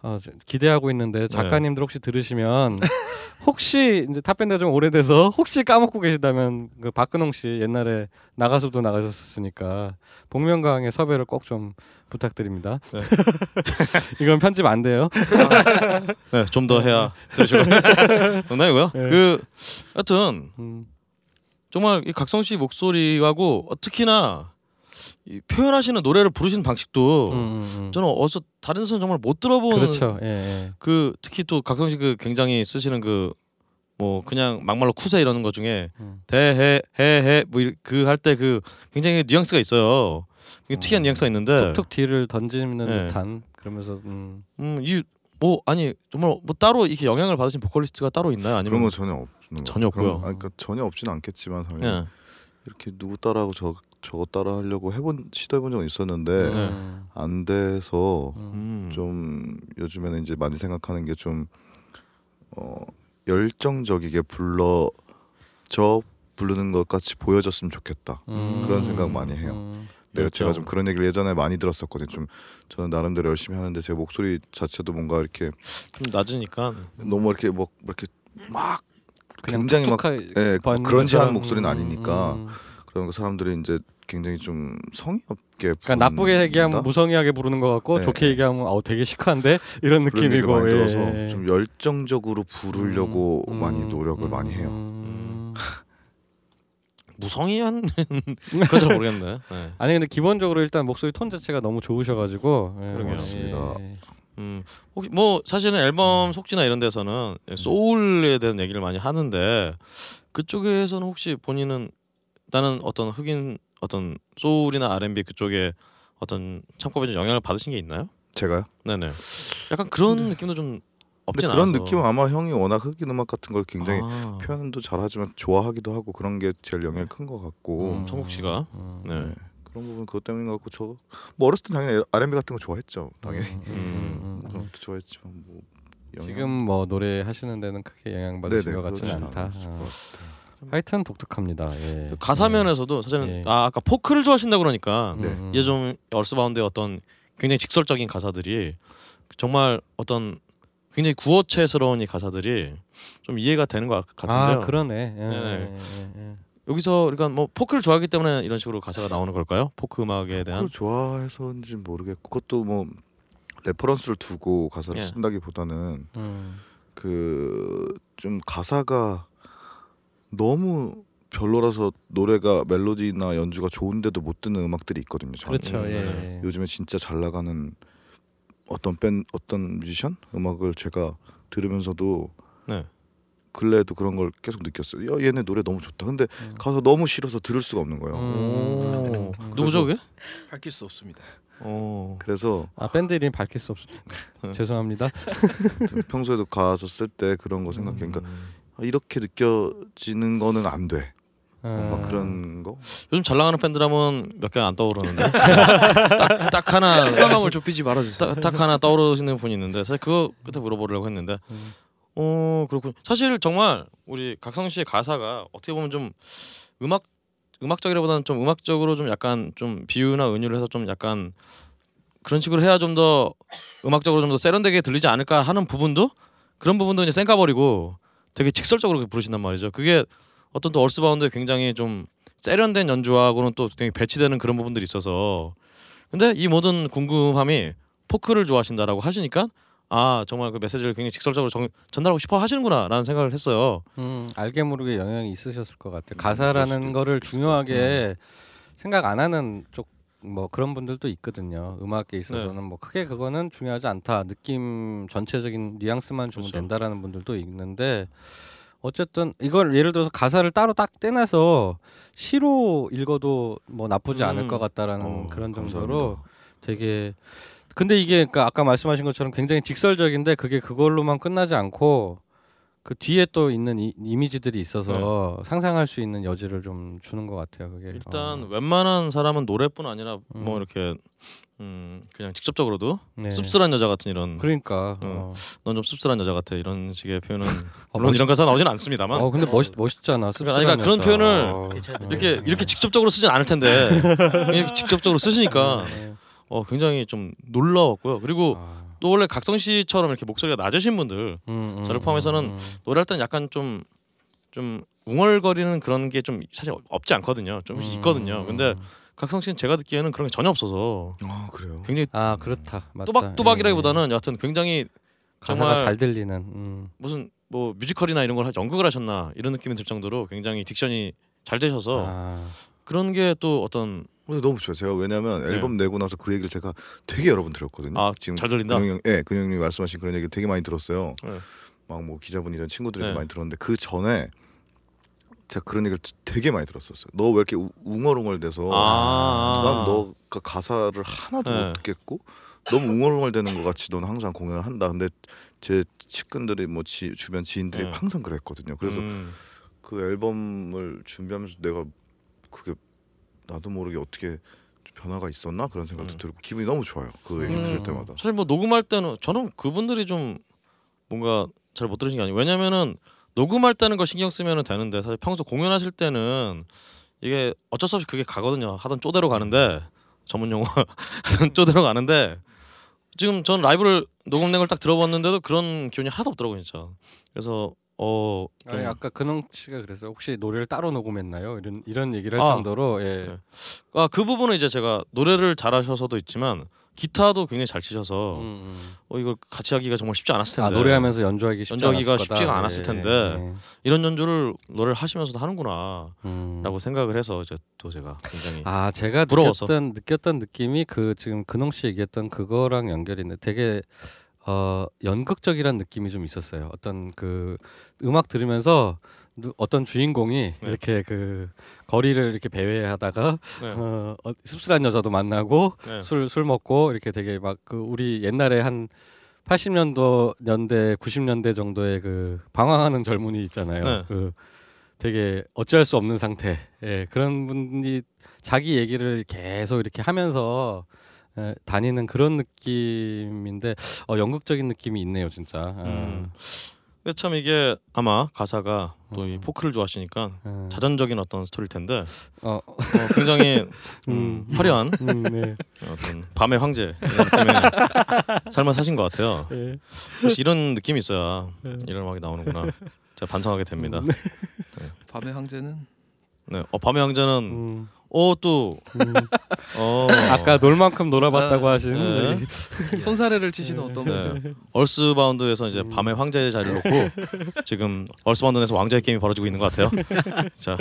어, 기대하고 있는데 작가님들 혹시 들으시면 혹시 이제 탑밴드가 좀 오래돼서 혹시 까먹고 계시다면 그 박근홍 씨 옛날에 나가서도 나가셨으니까 복면가왕의 섭외를 꼭 좀 부탁드립니다. 네. 이건 편집 안 돼요. 네, 좀 더 해야 들으시고 농담이고요. 네. 그 하여튼 음. 정말 이 각성 씨 목소리하고 어, 특히나 이 표현하시는 노래를 부르시는 방식도 음, 음, 음. 저는 어디서 다른 데서는 정말 못 들어본 그렇죠. 예, 예. 그 특히 또 각성 씨그 굉장히 쓰시는 그 뭐 그냥 막말로 쿠세 이러는 것 중에 음. 대해 해해 뭐 그 할 때 그 굉장히 뉘앙스가 있어요. 굉장히 특이한 음. 뉘앙스가 있는데 툭툭 뒤를 던지는 네. 듯한 그러면서 음. 음이 뭐 아니 정말 뭐 따로 이렇게 영향을 받으신 보컬리스트가 따로 있나요? 그런 아니면 거 전혀 없는 것 전혀. 그런- 없고요. 아니, 그러니까 전혀 없지는 않겠지만 당연히 예. 이렇게 누구 따라하고 저 저거 따라 하려고 해본 시도해본 적은 있었는데 음. 안 돼서 음. 좀 요즘에는 이제 많이 생각하는 게 좀 어, 열정적이게 불러 저 부르는 것 같이 보여졌으면 좋겠다. 음. 그런 생각 많이 해요. 음. 내가 열정. 제가 좀 그런 얘기를 예전에 많이 들었었거든요. 좀 저는 나름대로 열심히 하는데 제 목소리 자체도 뭔가 이렇게 좀 낮으니까 너무 이렇게 뭐 이렇게 막 굉장히 막 예, 번 그런지한. 목소리는 아니니까 음. 그런 거 사람들이 이제 굉장히 좀 성의 없게 그러니까 나쁘게 얘기하면? 무성의하게 부르는 것 같고 네. 좋게 얘기하면 어 되게 시크한데 이런 느낌이고 많이 예. 들어서 좀 열정적으로 부르려고 음, 많이 음, 노력을 음, 많이 해요. 음. 무성의한 그건 잘 모르겠네. 네. 아니 근데 기본적으로 일단 목소리 톤 자체가 너무 좋으셔가지고 예, 그러게요. 맞습니다. 예. 음 혹시 뭐 사실은 앨범 속지나 이런 데서는 소울에 대한 얘기를 많이 하는데 그쪽에서는 혹시 본인은 나는 어떤 흑인 어떤 소울이나 R&B 그쪽에 어떤 창법에 좀 영향을 받으신 게 있나요? 제가요? 네네. 약간 그런 느낌도 좀 근데 없진 그런 않아서. 느낌은 아마 형이 워낙 흑인 음악 같은 걸 굉장히 아, 표현도 잘하지만 좋아하기도 하고 그런 게 제일 영향이 큰 것 같고 음. 성국 씨가 음. 네. 네. 그런 부분 그것 때문인 것 같고 저뭐 어렸을 때 당연히 R&B 같은 거 좋아했죠 당연히 음, 음, 음, 음. 것도 좋아했지만 뭐 영향- 지금 뭐 노래 하시는 데는 크게 영향 받으신 네네, 것 같지는 그렇진 않다. 않았을 어. 하여튼 독특합니다. 예. 그 가사 면에서도 사실은 예. 아 아까 포크를 좋아하신다 그러니까 음, 네. 음. 이게 좀 얼스바운드의 어떤 굉장히 직설적인 가사들이 정말 어떤 굉장히 구어체스러운 이 가사들이 좀 이해가 되는 것 같- 같은데요. 아 그러네. 예, 네네. 예, 예, 예. 여기서 그러니까 뭐 포크를 좋아하기 때문에 이런 식으로 가사가 나오는 걸까요? 포크 음악에 대한 그걸 좋아해서인지 모르겠고 그것도 뭐 reference를 두고 가사를 예. 쓴다기보다는 음. 그좀 가사가 너무 별로라서 노래가 멜로디나 연주가 좋은데도 못 듣는 음악들이 있거든요. 저는. 그렇죠. 음, 예. 네. 요즘에 진짜 잘 나가는 어떤 밴 어떤 뮤지션 음악을 제가 들으면서도 네. 근래에도 그런 걸 계속 느꼈어요. 야, 얘네 노래 너무 좋다. 근데 음. 가사 너무 싫어서 들을 수가 없는 거예요. 오. 음. 누구죠 그게? 밝힐 수 없습니다. 어. 그래서 아 밴드 이름 밝힐 수 없습니다. 네. 죄송합니다. 좀 평소에도 가서 쓸 때 그런 거 생각해. 그러니까 음. 아, 이렇게 느껴지는 거는 안 돼. 어. 막 그런 거. 요즘 잘 나가는 밴드라면 몇 개 안 떠오르는데 딱, 딱 하나 상황을 좁히지 말아주세요. 딱, 딱 하나 떠오르시는 분이 있는데 사실 그거 그때 물어보려고 했는데 음. 어 그렇군 사실 정말 우리 각성 씨의 가사가 어떻게 보면 좀 음악 음악적이라보다는 좀 음악적으로 좀 약간 좀 비유나 은유를 해서 좀 약간 그런 식으로 해야 좀 더 음악적으로 좀 더 세련되게 들리지 않을까 하는 부분도 그런 부분도 이제 쌩까버리고 되게 직설적으로 부르신단 말이죠. 그게 어떤 또 얼스바운드에 굉장히 좀 세련된 연주하고는 또 되게 배치되는 그런 부분들이 있어서 근데 이 모든 궁금함이 포크를 좋아하신다라고 하시니까 아 정말 그 메시지를 굉장히 직설적으로 정- 전달하고 싶어 하시는구나라는 생각을 했어요. 음, 알게 모르게 영향이 있으셨을 것 같아요. 음, 가사라는 거를 중요하게 생각 안 하는 쪽 뭐 그런 분들도 있거든요. 음악에 있어서는 뭐 크게 그거는 중요하지 않다. 느낌 전체적인 뉘앙스만 주면 그렇죠. 된다라는 분들도 있는데 어쨌든 이걸 예를 들어서 가사를 따로 딱 떼내서 시로 읽어도 뭐 나쁘지 않을 음. 것 같다라는 어, 그런 감사합니다. 정도로 되게 근데 이게 그러니까 아까 말씀하신 것처럼 굉장히 직설적인데 그게 그걸로만 끝나지 않고 그 뒤에 또 있는 이, 이미지들이 있어서 상상할 수 있는 여지를 좀 주는 것 같아요. 그게 일단 어. 웬만한 사람은 노래뿐 아니라 뭐 음. 이렇게 음 그냥 직접적으로도 네. 씁쓸한 여자 같은 이런 그러니까 어. 어. 넌좀 씁쓸한 여자 같아 이런 식의 표현은 어, 물론 멋있- 이런 가사 나오진 않습니다만 어 근데 멋 멋있잖아. 그러니까 아니, 그러니까 그런 씁쓸한 표현을. 어. 이렇게 이렇게 직접적으로 쓰진 않을 텐데 이렇게 직접적으로 쓰시니까 네. 어 굉장히 좀 놀라웠고요. 그리고 아. 또 원래 각성 씨처럼 이렇게 목소리가 낮으신 분들 음, 음, 저를 포함해서는 음, 음. 노래할 때는 약간 좀좀 웅얼거리는 그런 게 좀 사실 없지 않거든요. 좀 음, 있거든요. 근데 음. 각성 씨는 제가 듣기에는 그런 게 전혀 없어서 아 그래요. 굉장히 아 그렇다. 맞다. 또박또박이라기보다는 여하튼 굉장히 예, 예. 가사가 정말 잘 들리는. 음. 무슨 뭐 뮤지컬이나 이런 걸 하- 연극을 하셨나 이런 느낌이 들 정도로 굉장히 딕션이 잘 되셔서 아. 그런 게 또 어떤 근데 너무 좋아요. 제가 왜냐면 네. 앨범 내고 나서 그 얘기를 제가 되게 여러 번 들었거든요. 아, 지금 잘 들린다? 근영 형, 예, 근영님이 말씀하신 그런 얘기 되게 많이 들었어요. 네. 막뭐 기자분이든 친구들한테 네. 많이 들었는데 그 전에 제가 그런 얘기를 되게 많이 들었었어요. 너 왜 이렇게 우- 웅얼웅얼대서 아, 난 너가 가사를 하나도 네. 못 듣겠고 너무 웅얼웅얼대는 것 같이 넌 항상 공연을 한다. 근데 제 측근들이 뭐 지, 주변 지인들이 네. 항상 그랬거든요. 그래서 음, 그 앨범을 준비하면서 내가 그게 나도 모르게 어떻게 좀 변화가 있었나 그런 생각도 음. 들고 기분이 너무 좋아요. 그 얘기 음, 들을 때마다. 사실 뭐 녹음할 때는 저는 그분들이 좀 뭔가 잘 못 들으신 게 아니에요. 왜냐면은 녹음할 때는 거 신경 쓰면은 되는데 사실 평소 공연하실 때는 이게 어쩔 수 없이 그게 가거든요. 하던 쪼대로 가는데 전문 용어 하던 쪼대로 가는데 지금 전 라이브를 녹음된 걸 딱 들어봤는데도 그런 기운이 하나도 없더라고요, 진짜. 그래서 어 좀- 아니 아까 근홍 씨가 그랬어요. 혹시 노래를 따로 녹음했나요? 이런 이런 얘기를 할 아. 정도로 예. 네. 아, 그 부분은 이제 제가 노래를 잘하셔서도 있지만 기타도 굉장히 잘 치셔서 음, 음. 어 이걸 같이 하기가 정말 쉽지 않았을 텐데 아 노래하면서 연주하기 쉽지 연주하기가. 쉽지가 않았을 예, 텐데 예. 이런 연주를 노래를 하시면서도 하는구나라고 음. 생각을 해서 이제 또 제가 굉장히 아 제가 부러워서. 느꼈던 느꼈던 느낌이 그 지금 근홍 씨 얘기했던 그거랑 연결이 있는데 되게 어 연극적이란 느낌이 좀 있었어요. 어떤 그 음악 들으면서 누, 어떤 주인공이 네. 이렇게 그 거리를 이렇게 배회하다가 네. 어, 어, 씁쓸한 여자도 만나고 네. 술술 먹고 이렇게 되게 막 그 우리 옛날에 한 80년도 년대 90년대 정도의 그 방황하는 젊은이 있잖아요. 네. 그 되게 어찌할 수 없는 상태. 예, 그런 분이 자기 얘기를 계속 이렇게 하면서 예, 다니는 그런 느낌인데 어, 연극적인 느낌이 있네요, 진짜. 아, 음. 근데 참 이게 아마 가사가 또이 음. 포크를 좋아하시니까 음. 자전적인 어떤 스토리일 텐데 어, 어, 굉장히 음, 음. 화려한 음, 네. 어떤 밤의 황제 이런 느낌의 삶을 사신 것 같아요. 예. 혹시 이런 느낌이 있어야 네. 이런 음악이 나오는구나. 제가 반성하게 됩니다. 밤의 황제는 네, 어, 밤의 황제는 음, 어또 음. 어, 아까 놀 만큼 놀아봤다고 아, 하신 네. 손사래를 치시는 어떤 분? 네. 얼스바운드에서 이제 음. 밤의 황제의 자리를 놓고 지금 얼스바운드에서 왕좌의 게임이 벌어지고 있는 것 같아요. 자,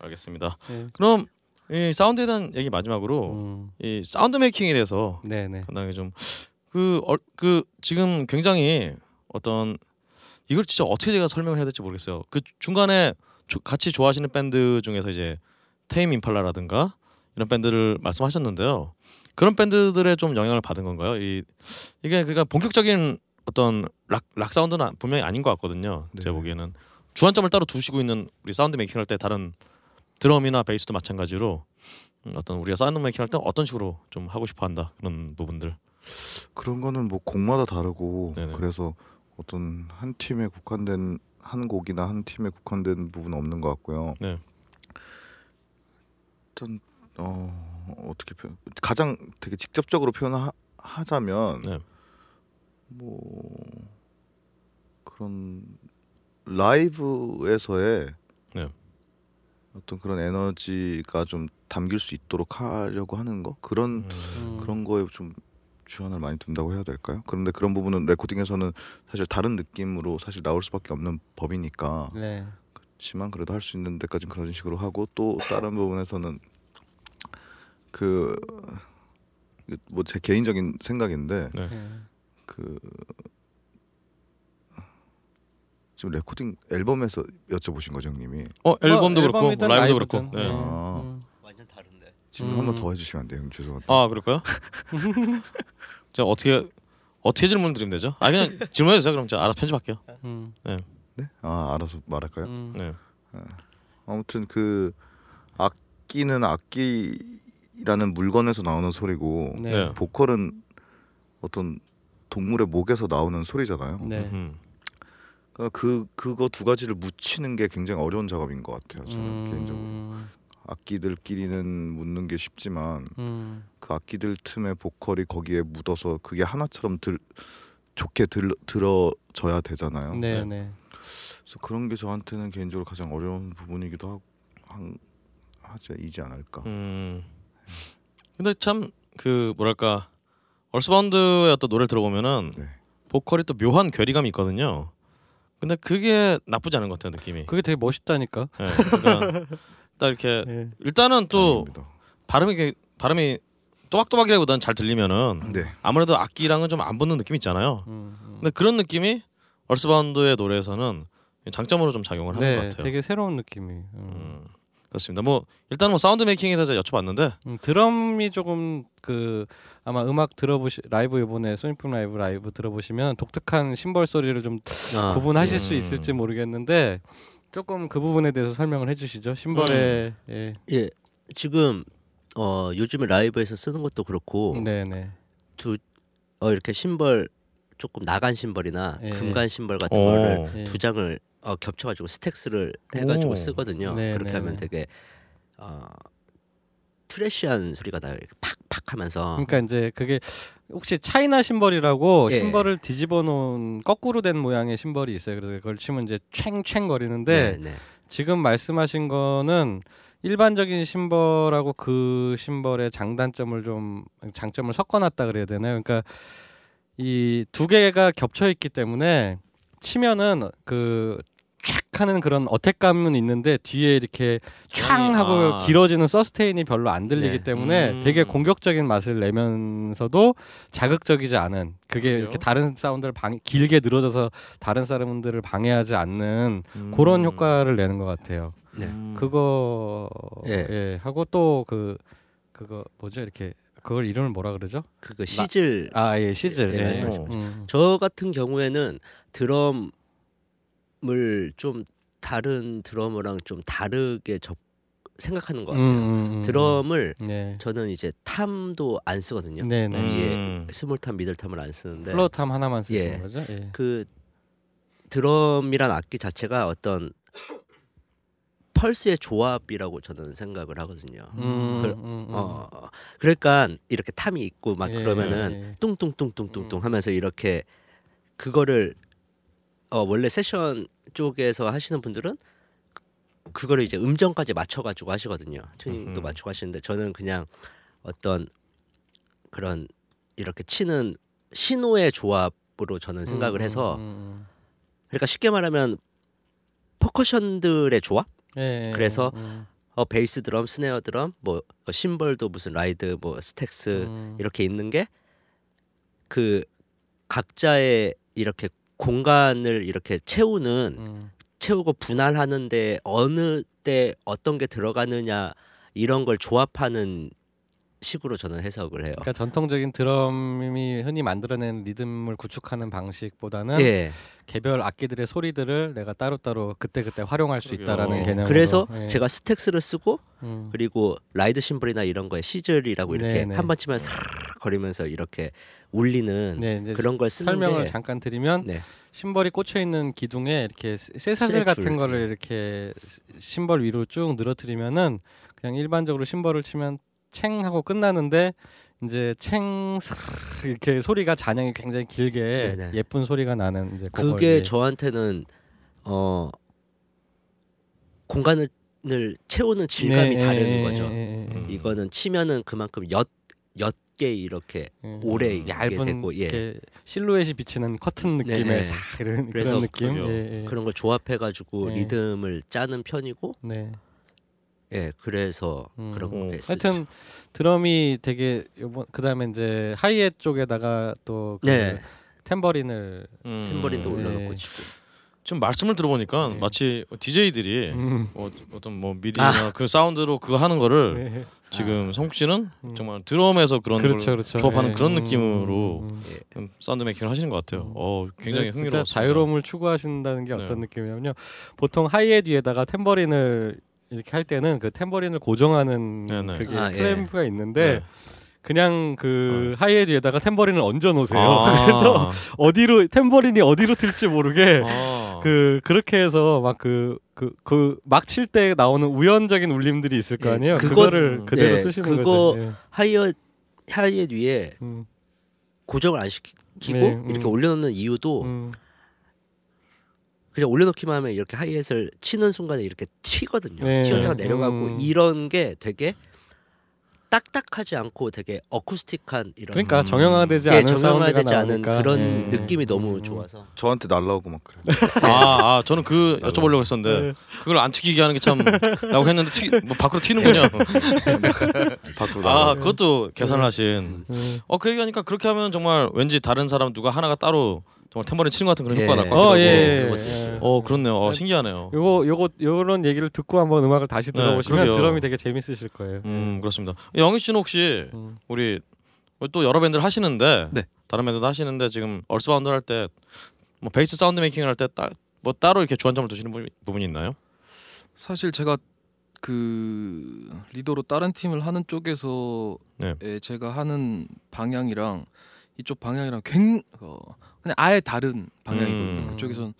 알겠습니다. 네. 그럼 이 사운드에 대한 얘기 마지막으로 음, 이 sound making에 대해서 네네. 간단하게 좀그 그 지금 굉장히 어떤 이걸 진짜 어떻게 제가 설명을 해야 될지 모르겠어요. 그 중간에 주- 같이 좋아하시는 밴드 중에서 이제 테임 임팔라라든가 이런 밴드를 말씀하셨는데요. 그런 밴드들의 좀 영향을 받은 건가요? 이 이게 그러니까 본격적인 어떤 락, 락 사운드는 분명히 아닌 것 같거든요. 네. 제가 보기에는 주안점을 따로 두시고 있는 우리 sound making 할 때 다른 드럼이나 베이스도 마찬가지로 음, 어떤 우리가 sound making 할 때 어떤 식으로 좀 하고 싶어 한다 그런 부분들. 그런 거는 뭐 곡마다 다르고 네네. 그래서 어떤 한 팀에 국한된 한 곡이나 한 팀에 국한된 부분은 없는 것 같고요. 네. 일단 어 어떻게 표현 가장 되게 직접적으로 표현하자면 네. 뭐 그런 라이브에서의 네. 어떤 그런 에너지가 좀 담길 수 있도록 하려고 하는 거 그런 음. 그런 거에 좀 주안을 많이 둔다고 해야 될까요? 그런데 그런 부분은 레코딩에서는 사실 다른 느낌으로 사실 나올 수밖에 없는 법이니까 네. 그렇지만 그래도 할 수 있는 데까지는 그런 식으로 하고 또 다른 부분에서는 그 뭐 제 개인적인 생각인데 네. 네. 그 지금 레코딩 앨범에서 여쭤보신 거죠, 형님이. 어 앨범도 어, 그렇고 라이브도 라이브든. 그렇고. 네. 음, 아. 음. 완전 다른데. 지금 음. 한번 더 해주시면 안 돼요, 죄송한데. 아 그럴까요? 제가 어떻게 어떻게 질문 드리면 되죠? 아 그냥 질문해 주세요. 그럼 제가 알아서 편집할게요. 음. 네. 네? 아 알아서 말할까요? 음. 네. 아무튼 그 악기는 악기라는 물건에서 나오는 소리고 네. 네. 보컬은 어떤 동물의 목에서 나오는 소리잖아요. 네. 음. 그러니까 그 그거 두 가지를 묻히는 게 굉장히 어려운 작업인 것 같아요. 저는 음. 개인적으로 악기들끼리는 묻는 게 쉽지만 음. 그 악기들 틈에 보컬이 거기에 묻어서 그게 하나처럼 들 좋게 들, 들어져야 되잖아요. 네, 네. 네. 그래서 그런 게 저한테는 개인적으로 가장 어려운 부분이기도 하고 한, 하지 이지 않을까. 음. 근데 참 그 뭐랄까 얼스바운드의 어떤 노래를 들어보면은 네. 보컬이 또 묘한 괴리감이 있거든요. 근데 그게 나쁘지 않은 것 같아요 느낌이. 그게 되게 멋있다니까. 예, 그러니까 딱 이렇게 네. 일단은 또 아닙니다. 발음이 발음이 또박또박이라기보다는 잘 들리면은 네. 아무래도 악기랑은 좀 안 붙는 느낌 있잖아요. 음, 음. 근데 그런 느낌이 얼스바운드의 노래에서는 장점으로 좀 작용을 하는 것 네, 같아요. 되게 새로운 느낌이. 음. 음, 그렇습니다. 뭐 일단 뭐 sound making에 대해서 여쭤봤는데 음, 드럼이 조금 그 아마 음악 들어보시 라이브 이번에 소니품 라이브 라이브 들어보시면 독특한 심벌 소리를 좀 아, 구분하실 예. 수 있을지 모르겠는데 조금 그 부분에 대해서 설명을 해주시죠. 심벌의 음. 예. 예, 지금 어 요즘에 라이브에서 쓰는 것도 그렇고 네네. 두 어, 이렇게 심벌 조금 나간 심벌이나 예. 금간 심벌 같은 오. 거를 예. 두 장을 어, 겹쳐가지고 stacks를 해가지고 오. 쓰거든요. 네, 그렇게 네, 하면 네. 되게 어, trashy한 소리가 나요. 이렇게 팍팍 하면서. 그러니까 이제 그게 혹시 차이나 심벌이라고 예. 심벌을 뒤집어 놓은 거꾸로 된 모양의 심벌이 있어요. 그래서 그걸 치면 이제 챙챙 거리는데 네, 네. 지금 말씀하신 거는 일반적인 심벌하고 그 심벌의 장단점을 좀 장점을 섞어놨다 그래야 되나요? 그러니까 이 두 개가 겹쳐 있기 때문에 치면은 그 촥 하는 그런 어택감은 있는데 뒤에 이렇게 촥 하고 아. 길어지는 서스테인이 별로 안 들리기 네. 때문에 음. 되게 공격적인 맛을 내면서도 자극적이지 않은 그게 그래요? 이렇게 다른 사운드를 방 길게 늘어져서 다른 사람들을 방해하지 않는 음. 그런 효과를 내는 것 같아요. 네. 음. 그거 예. 예. 하고 또 그 그거 뭐죠 이렇게 그걸 이름을 뭐라 그러죠? 그거 sizzle. 아 예 sizzle. 예, 예. 말씀하신 음. 저 같은 경우에는 드럼을 좀 다른 드러머랑 좀 다르게 접 생각하는 것 같아요. 음, 음, 드럼을 네. 저는 이제 tom도 안 쓰거든요. 네 네. 음. small tom, middle tom을 안 쓰는데 floor tom 하나만 쓰시는 예. 거죠? 예. 그 드럼이란 악기 자체가 어떤 펄스의 조합이라고 저는 생각을 하거든요. 음, 그- 음, 음. 어, 그러니까 이렇게 탐이 있고 막 예, 그러면은 예. 뚱뚱뚱뚱뚱뚱 음. 하면서 이렇게 그거를 어, 원래 세션 쪽에서 하시는 분들은 그거를 이제 음정까지 맞춰가지고 하시거든요. 튜닝도. 맞추고 하시는데 저는 그냥 어떤 그런 이렇게 치는 신호의 조합으로 저는 생각을 음, 해서 그러니까 쉽게 말하면 퍼커션들의 조합 음. 예, 예, 그래서 음, 어 베이스 드럼, 스네어 드럼, 뭐 어, 심벌도 무슨 ride, 뭐 stacks 음. 이렇게 있는 게 그 각자의 이렇게 공간을 이렇게 채우는 음. 채우고 분할하는데 어느 때 어떤 게 들어가느냐 이런 걸 조합하는 식으로 저는 해석을 해요. 그러니까 전통적인 드럼이 흔히 만들어낸 리듬을 구축하는 방식보다는 예. 개별 악기들의 소리들을 내가 따로따로 그때그때 활용할 수. 있다라는 어. 개념으로 그래서 예. 제가 stacks를 쓰고 음. 그리고 ride 심벌이나 이런 거에 sizzle이라고 이렇게 네네. 한번 치면 사르르 거리면서 이렇게 울리는 네, 그런 걸 쓰는 설명을 게 잠깐 드리면 네. 심벌이 꽂혀 있는 기둥에 이렇게 쇠사슬 같은 거를 예. 이렇게 심벌 위로 쭉 늘어뜨리면은 그냥 일반적으로 심벌을 치면 챙 하고 끝나는데 이제 챙 이렇게 소리가 잔향이 굉장히 길게 네네. 예쁜 소리가 나는 이제 그게 저한테는 어 공간을 채우는 질감이 네, 다른 예, 거죠. 예, 예, 예. 음. 이거는 치면은 그만큼 엿 엿게 이렇게 예. 오래 이게 얇은 되고 예. 실루엣이 비치는 커튼 느낌의. 싹 이런 그래서 그런 느낌. 예, 예. 그런 걸 조합해 가지고 네. 리듬을 짜는 편이고 네. 예 그래서 음. 그런 어, 거 쓰죠. 하여튼 드럼이 되게 요번 그다음에 이제 하이햇 쪽에다가 또 그 네 탬버린을 음. 탬버린도 예. 올려놓고 치고 지금 말씀을 들어보니까 네. 마치 DJ들이 음. 어, 어떤 뭐 MIDI나 그 사운드로 그거 하는 거를 네. 지금 성국 씨는 음. 정말 드럼에서 그런 그렇죠, 걸 그렇죠. 조합하는 예. 그런 음, 느낌으로 음, 음. 음, sound making을 하시는 것 같아요. 음. 어, 굉장히. 진짜 자유로움을 추구하신다는 게 네. 어떤 느낌이냐면요. 보통 하이에 뒤에다가 탬버린을 이렇게 할 때는 그 탬버린을 고정하는 네 네. 그게 아, 예. 클램프가 있는데 네. 그냥 그 하이에 뒤에다가 탬버린을 얹어 놓으세요. 아. 그래서 어디로 탬버린이 어디로 튈지 모르게 아. 그 그렇게 해서 막 그 그 그 막 칠 때 나오는 우연적인 울림들이 있을 거 예, 아니에요. 그거- 그거를 음. 그대로 예, 쓰시는 그거 거죠. 예. 하이어 하이에 위에 음, 고정을 안 시키고 네, 음. 이렇게 올려놓는 이유도 음. 그냥 올려놓기만 하면 이렇게 하이햇을 치는 순간에 이렇게 튀거든요. 네. 튀었다가 내려가고 음. 이런 게 되게 딱딱하지 않고 되게 어쿠스틱한 이런 그러니까 음. 정형화되지 예, 않은 정형화되지 사운드가 않은 나오니까. 그런 예. 느낌이 너무 음. 좋아서 저한테 날라오고 막 그래. 아, 아, 저는 그 여쭤보려고 했었는데 네. 그걸 안 튀기게 하는 게 참라고 했는데 튀, 뭐 밖으로 튀는군요. 밖으로 아, 나가. 그것도 계산을 하신. 음. 어, 그 얘기하니까 그렇게 하면 정말 왠지 다른 사람 누가 하나가 따로 정말 탬버린 치는 것 같은 그런 예. 효과가 날것 같기도 어, 하고. 예. 예. 어, 그렇네요. 어, 신기하네요. 요거 요거 요런 얘기를 듣고 한번 음악을 다시 네, 들어보시면 그러게요. 드럼이 되게 재밌으실 거예요. 음, 그렇습니다. 영희 씨는 혹시 음. 우리 또 여러 밴드를 하시는데 네. 다른 밴드도 하시는데 지금 얼스바운드 할 때 뭐 베이스 sound making을 할 때 뭐 따로 이렇게 주안점을 두시는 부분이, 부분이 있나요? 사실 제가 그 리더로 다른 팀을 하는 쪽에서 네. 에 제가 하는 방향이랑 이쪽 방향이랑 굉 어, 그냥 아예 다른 방향이거든요. 음. 그쪽에선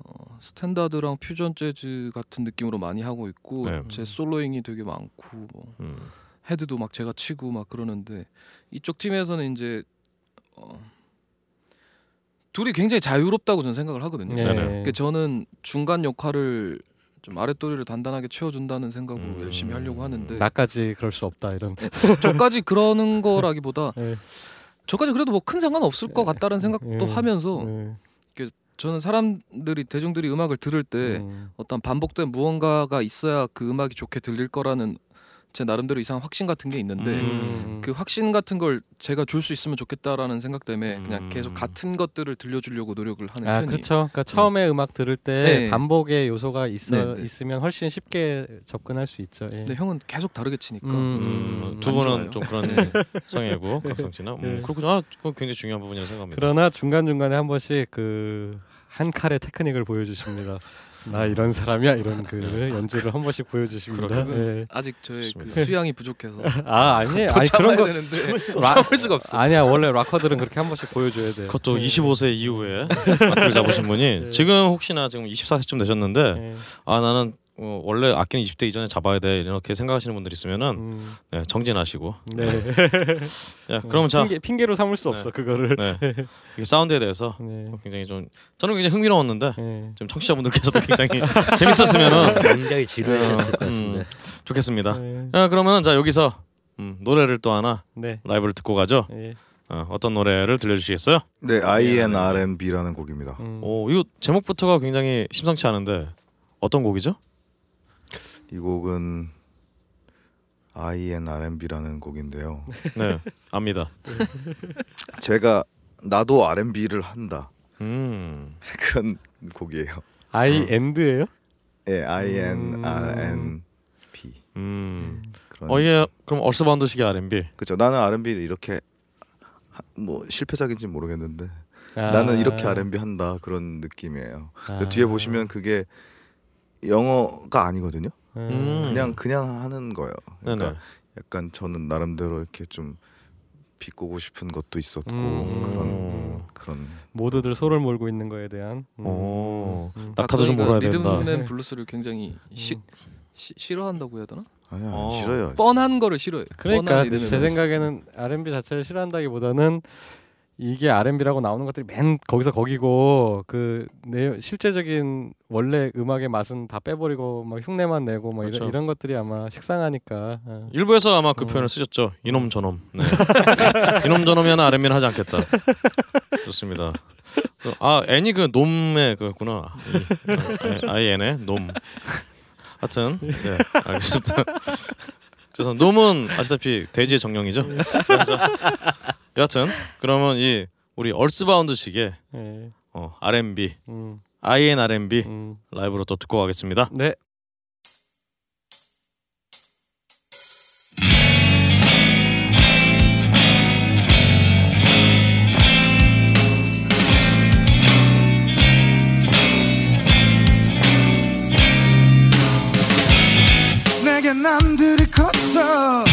어, 스탠다드랑 퓨전 재즈 같은 느낌으로 많이 하고 있고 네. 제 soloing이 되게 많고 뭐 음. 헤드도 막 제가 치고 막 그러는데 이쪽 팀에서는 이제 어, 둘이 굉장히 자유롭다고 저는 생각을 하거든요. 네. 그러니까 저는 중간 역할을 좀 아랫도리를 단단하게 채워준다는 생각으로 음. 열심히 하려고 하는데 나까지 그럴 수 없다 이런. 저까지 그러는 거라기보다 네. 저까지 그래도 뭐 큰 상관 없을 것 같다는 생각도 네. 하면서 네. 저는 사람들이 대중들이 음악을 들을 때 음. 어떤 반복된 무언가가 있어야 그 음악이 좋게 들릴 거라는 제 나름대로 이상한 확신 같은 게 있는데 음. 그 확신 같은 걸 제가 줄 수 있으면 좋겠다라는 생각 때문에 그냥 음. 계속 같은 것들을 들려주려고 노력을 하는 아 편이에요. 그렇죠. 그러니까 처음에 음악 들을 때 네. 반복의 요소가 있어 네, 네. 있으면 훨씬 쉽게 접근할 수 있죠. 예. 근데 형은 계속 다르게 치니까 음, 음, 음, 두안 분은. 좀 그런 네. 성향이고 각성 씨는 음, 네. 그렇군요. 아, 그건 굉장히 중요한 부분이라고 생각합니다. 그러나 중간 중간에 한 번씩 그 한 칼의 테크닉을 보여주십니다. 나 이런 사람이야 이런 그 연주를 한 번씩 보여주십니다. 예. 아직 저의 그. 수양이 부족해서 아 아니에요. 더 아니 참아야 그런 거 되는데 라- 참을 수가 없어. 아니야 원래 락커들은 그렇게 한 번씩 보여줘야 돼. 그것도 예. 25세 이후에 마크를 잡으신 분이 네. 지금 혹시나 지금 24세쯤 되셨는데 예. 아 나는 어, 원래 악기는 20대 이전에 잡아야 돼 이렇게 생각하시는 분들 있으면은 음, 네, 정진하시고 네. 야 그러면 자 핑계, 핑계로 삼을 수 없어 그거를. 네, 이 사운드에 대해서 네. 굉장히 좀 저는 굉장히 흥미로웠는데 예. 지금 청취자분들께서도 굉장히 재밌었으면은 굉장히 지루하셨을 것 같은데 음, 좋겠습니다. 네. 야, 그러면은 자 여기서 음, 노래를 또 하나 네. 라이브를 듣고 가죠. 예. 어, 어떤 노래를 들려주시겠어요? 네, INRNB라는 곡입니다. 음. 오 이거 제목부터가 굉장히 심상치 않은데 어떤 곡이죠? 이 곡은 INRNB라는 곡인데요. 네 압니다. 제가 나도 R&B를 한다 음 그런 곡이에요. I 엔드예요? 예, INRNB 음. 그런. 어 이게 그럼 얼스바운드식의 R&B. 그죠. 나는 R&B를 이렇게 하- 뭐 실패작인지 모르겠는데 아. 나는 이렇게 R&B 한다 그런 느낌이에요. 아. 그 뒤에 보시면 그게 영어가 아니거든요. 음. 그냥 그냥 하는 거예요. 네네. 그러니까 약간 저는 나름대로 이렇게 좀 비꼬고 싶은 것도 있었고 음. 그런 그런 모두들 소를 몰고 있는 거에 대한. 음. 오. 음. 낙타도 좀 몰아야 된다. 리듬 앤 블루스를 굉장히 시, 음. 시, 싫어한다고 해야 되나? 아니야 어. 싫어요. 뻔한 거를 싫어해. 그러니까 제. 생각에는 R&B 자체를 싫어한다기보다는 이게 R&B라고 나오는 것들이 맨 거기서 거기고 그 내, 실제적인 원래 음악의 맛은 다 빼버리고 막 흉내만 내고 막 그렇죠. 이런, 이런 것들이 아마 식상하니까 어. 일부에서 아마 그 음. 표현을 쓰셨죠. 이놈 저놈. 네. 이놈 저놈이 하나 R&B는 하지 않겠다. 좋습니다. 그, 아 애니 그 놈의 그구나. 아이엔의 놈. 하여튼 네 알겠습니다. 그래서 놈은 아시다시피 돼지의 정령이죠. 여하튼 그러면 이 우리 얼스바운드식의 예. 어, R&B 음. INRMB 음. 라이브로 또 듣고 가겠습니다. 네. 내게 남들이 컸어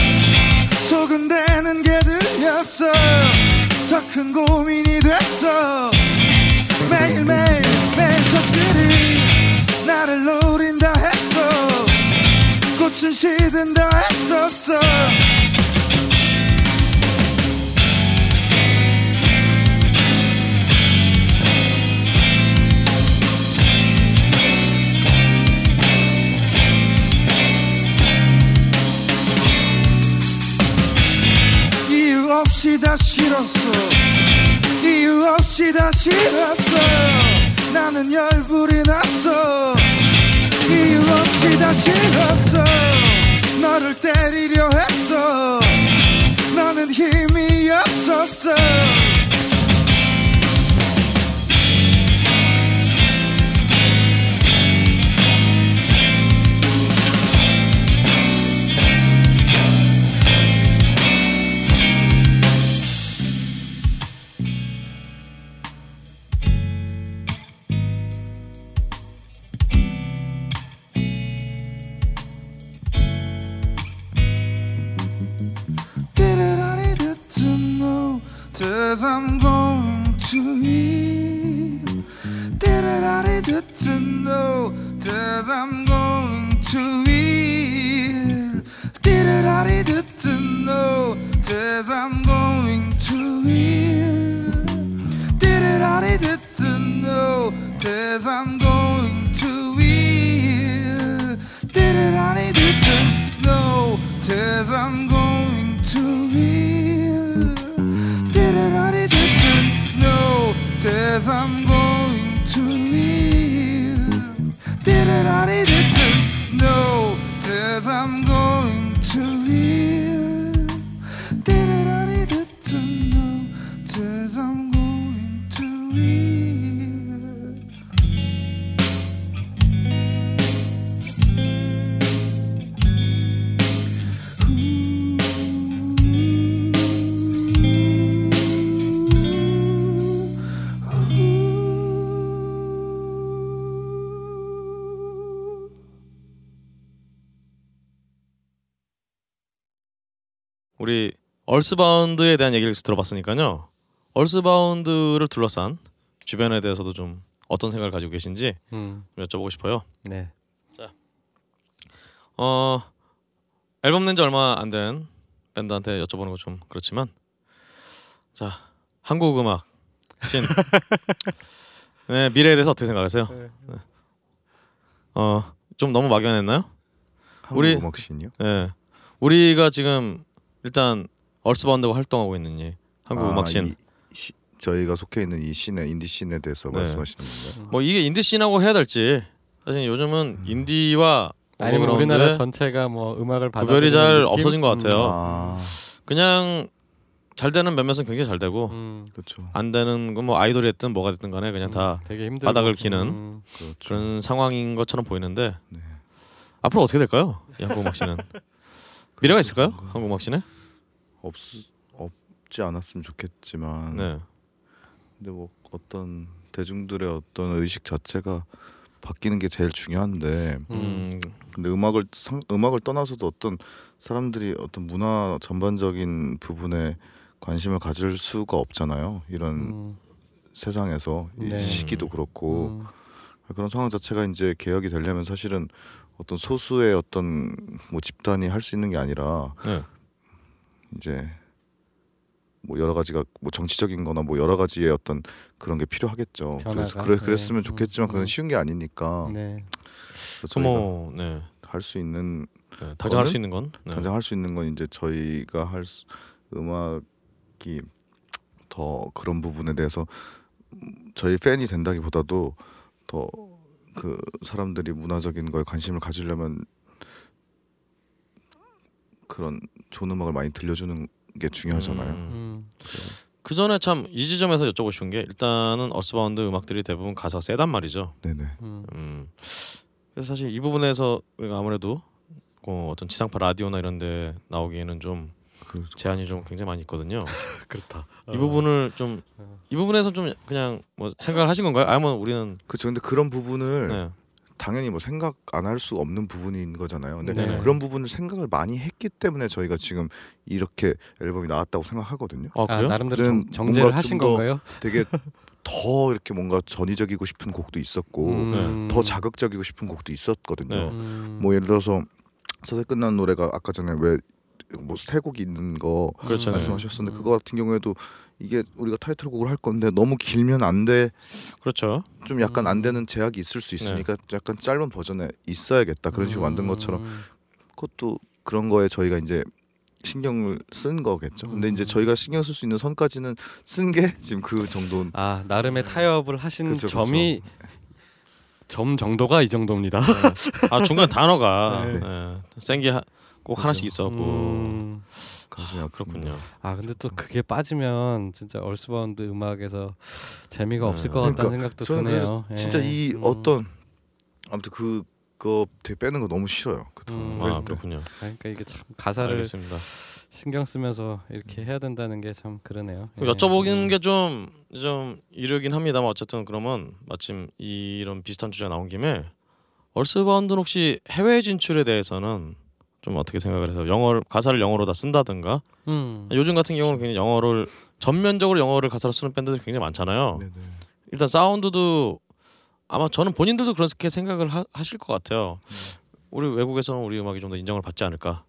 소근대는 게 들렸어. 더 큰 고민이 됐어. 매일매일 매적들이 나를 노린다 했어. 꽃은 시든다 했었어 다 싫었어. 이유 없이 다 싫었어. 나는 열불이 났어. 이유 없이 다 싫었어. 너를 때리려 했어. 너는 힘이 없었어 얼스바운드에 대한 얘기를 들어봤으니까요. 얼스바운드를 둘러싼 주변에 대해서도 좀 어떤 생각을 가지고 계신지 음. 좀 여쭤보고 싶어요. 네. 어 앨범 낸 지 얼마 안 된 밴드한테 여쭤보는 거 좀 그렇지만 자 한국 음악 신 네, 미래에 대해서 어떻게 생각하세요? 네. 어좀 너무 막연했나요? 한국 우리- 음악 신이요? 네, 우리가 지금 일단 얼스바운드가 활동하고 있는 이 한국 아, 시- 저희가 속해 있는 이 씬에 인디 씬에 대해서 네. 말씀하시는 건가요? 뭐 이게 인디 씬하고 해야 될지 사실 요즘은 인디와 아니면 우리나라 전체가 뭐 음악을 구별이 잘 없어진 것 같아요. 아 그냥 잘 되는 몇몇은 굉장히 잘 되고 음. 그렇죠. 안 되는 건 뭐 아이돌이 됐든 뭐가 됐든 간에 그냥 다 되게 힘들고 바닥을 기는 음. 그렇죠. 그런 상황인 것처럼 보이는데 네. 앞으로 어떻게 될까요? 이 한국 음악 씬은 미래가 있을까요? 그런가. 한국 음악 씬에? 없 없지 않았으면 좋겠지만 네. 근데 뭐 어떤 대중들의 어떤 의식 자체가 바뀌는 게 제일 중요한데 음, 근데 음악을 상, 음악을 떠나서도 어떤 사람들이 어떤 문화 전반적인 부분에 관심을 가질 수가 없잖아요. 이런 음. 세상에서 이 네. 시기도 그렇고 음. 그런 상황 자체가 이제 개혁이 되려면 사실은 어떤 소수의 어떤 뭐 집단이 할 수 있는 게 아니라 네. 이제 뭐 여러 가지가 뭐 정치적인거나 뭐 여러 가지의 어떤 그런 게 필요하겠죠. 그래서 변화가, 그래 네. 그랬으면 음, 좋겠지만 그건 음. 쉬운 게 아니니까 네. 그래서 저희가 뭐 네. 할수 있는 네. 당장할 저는 수 있는 건 네. 당장 할 수 있는 건 이제 저희가 할 수, 음악이 더 그런 부분에 대해서 음, 저희 팬이 된다기보다도 더 그 사람들이 문화적인 거에 관심을 가지려면 그런 좋은 음악을 많이 들려주는 게 중요하잖아요. 음. 음. 그 전에 참 이 지점에서 여쭤보고 싶은 게 일단은 얼스바운드 음악들이 대부분 가사가 세단 말이죠. 네네. 음. 음. 그래서 사실 이 부분에서 우리가 아무래도 어, 어떤 지상파 라디오나 이런데 나오기에는 좀 그, 제한이 좀 굉장히 많이 있거든요. 그렇다. 이 부분을 좀 이 부분에서 좀 그냥 뭐 생각을 하신 건가요? 아니면 우리는 그렇죠. 근데 그런 부분을 네. 당연히 뭐 생각 안 할 수 없는 부분인 거잖아요. 근데 네네. 그런 부분을 생각을 많이 했기 때문에 저희가 지금 이렇게 앨범이 나왔다고 생각하거든요. 아 아, 그래요? 나름대로 정, 정제를 뭔가 하신 좀 더- 건가요? 되게 더 이렇게 뭔가 전위적이고 싶은 곡도 있었고 음. 더 자극적이고 싶은 곡도 있었거든요. 네. 음. 뭐 예를 들어서 서세 끝난 노래가 아까 전에 왜 뭐세 곡이 있는 거. 네. 말씀하셨었는데 그거 같은 경우에도 이게 우리가 타이틀곡을 할 건데 너무 길면 안 돼. 그렇죠. 좀 약간 음. 안 되는 제약이 있을 수 있으니까 약간 짧은 버전에 있어야겠다. 그런 식으로 만든 것처럼 음. 그것도 그런 거에 저희가 이제 신경을 쓴 거겠죠. 근데 이제 음. 저희가 신경 쓸 수 있는 선까지는 쓴 게 지금 그 정도. 아 나름의 타협을 하신 그쵸, 그쵸. 점이 점 정도가 이 정도입니다. 아 중간 단어가 네. 네. 센게 꼭 하나씩 있었고 음. 아픕니다. 그렇군요. 아 근데 또 그게 빠지면 진짜 얼스바운드 음악에서 재미가 네. 없을 것 같다는 그러니까 생각도 저는 드네요. 그래서 진짜 예. 이 음. 어떤 아무튼 그거 되게 빼는 거 너무 싫어요. 그 음. 뺄 때. 그렇군요. 그러니까 이게 참 가사를 알겠습니다. 신경 쓰면서 이렇게 해야 된다는 게 참 그러네요. 예. 여쭤보는 게 좀 좀 이르긴 합니다만 어쨌든 그러면 마침 이런 비슷한 주제 가 나온 김에 얼스바운드는 혹시 해외 진출에 대해서는 좀 어떻게 생각을 해서 영어 가사를 영어로 다 쓴다든가 음. 요즘 같은 경우는 굉장히 영어를 전면적으로 영어를 가사로 쓰는 밴드들이 굉장히 많잖아요. 네네. 일단 사운드도 아마 저는 본인들도 그렇게 생각을 하, 하실 것 같아요. 우리 외국에서는 우리 음악이 좀 더 인정을 받지 않을까.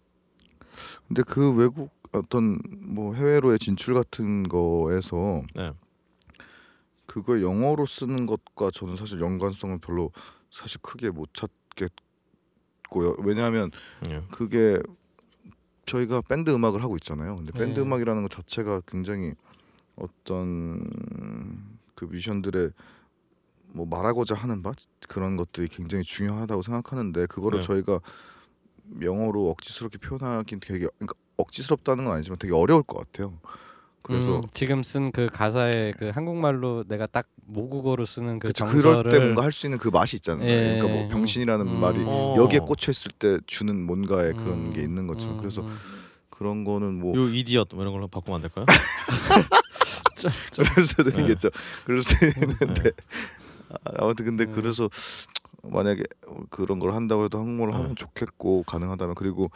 근데 그 외국 어떤 뭐 해외로의 진출 같은 거에서 네. 그걸 영어로 쓰는 것과 저는 사실 연관성을 별로 사실 크게 못 찾겠 고요. 왜냐하면 예. 그게 저희가 밴드 음악을 하고 있잖아요. 근데 밴드 네. 음악이라는 것 자체가 굉장히 어떤 그 뮤지션들의 뭐 말하고자 하는 바 그런 것들이 굉장히 중요하다고 생각하는데 그거를 네. 저희가 영어로 억지스럽게 표현하긴 되게 그러니까 억지스럽다는 건 아니지만 되게 어려울 것 같아요. 그래서 음, 지금 쓴 그 가사에 그 한국말로 내가 딱 모국어로 쓰는 그 그쵸, 정서를 그럴 때 뭔가 할 수 있는 그 맛이 있잖아요. 예. 그러니까 뭐 병신이라는 음. 말이 어. 여기에 꽂혀 있을 때 주는 뭔가의 그런 음, 게 있는 것처럼 음, 그래서 음. 그런 거는 뭐 요 이디엇 뭐 이런 걸로 바꾸면 안 될까요? 그럴 수도 네. 있겠죠. 그럴 수도 있는데 네. 아, 아무튼 근데 음. 그래서 만약에 그런 걸 한다고 해도 한국말로 네. 하면 좋겠고 가능하다면 그리고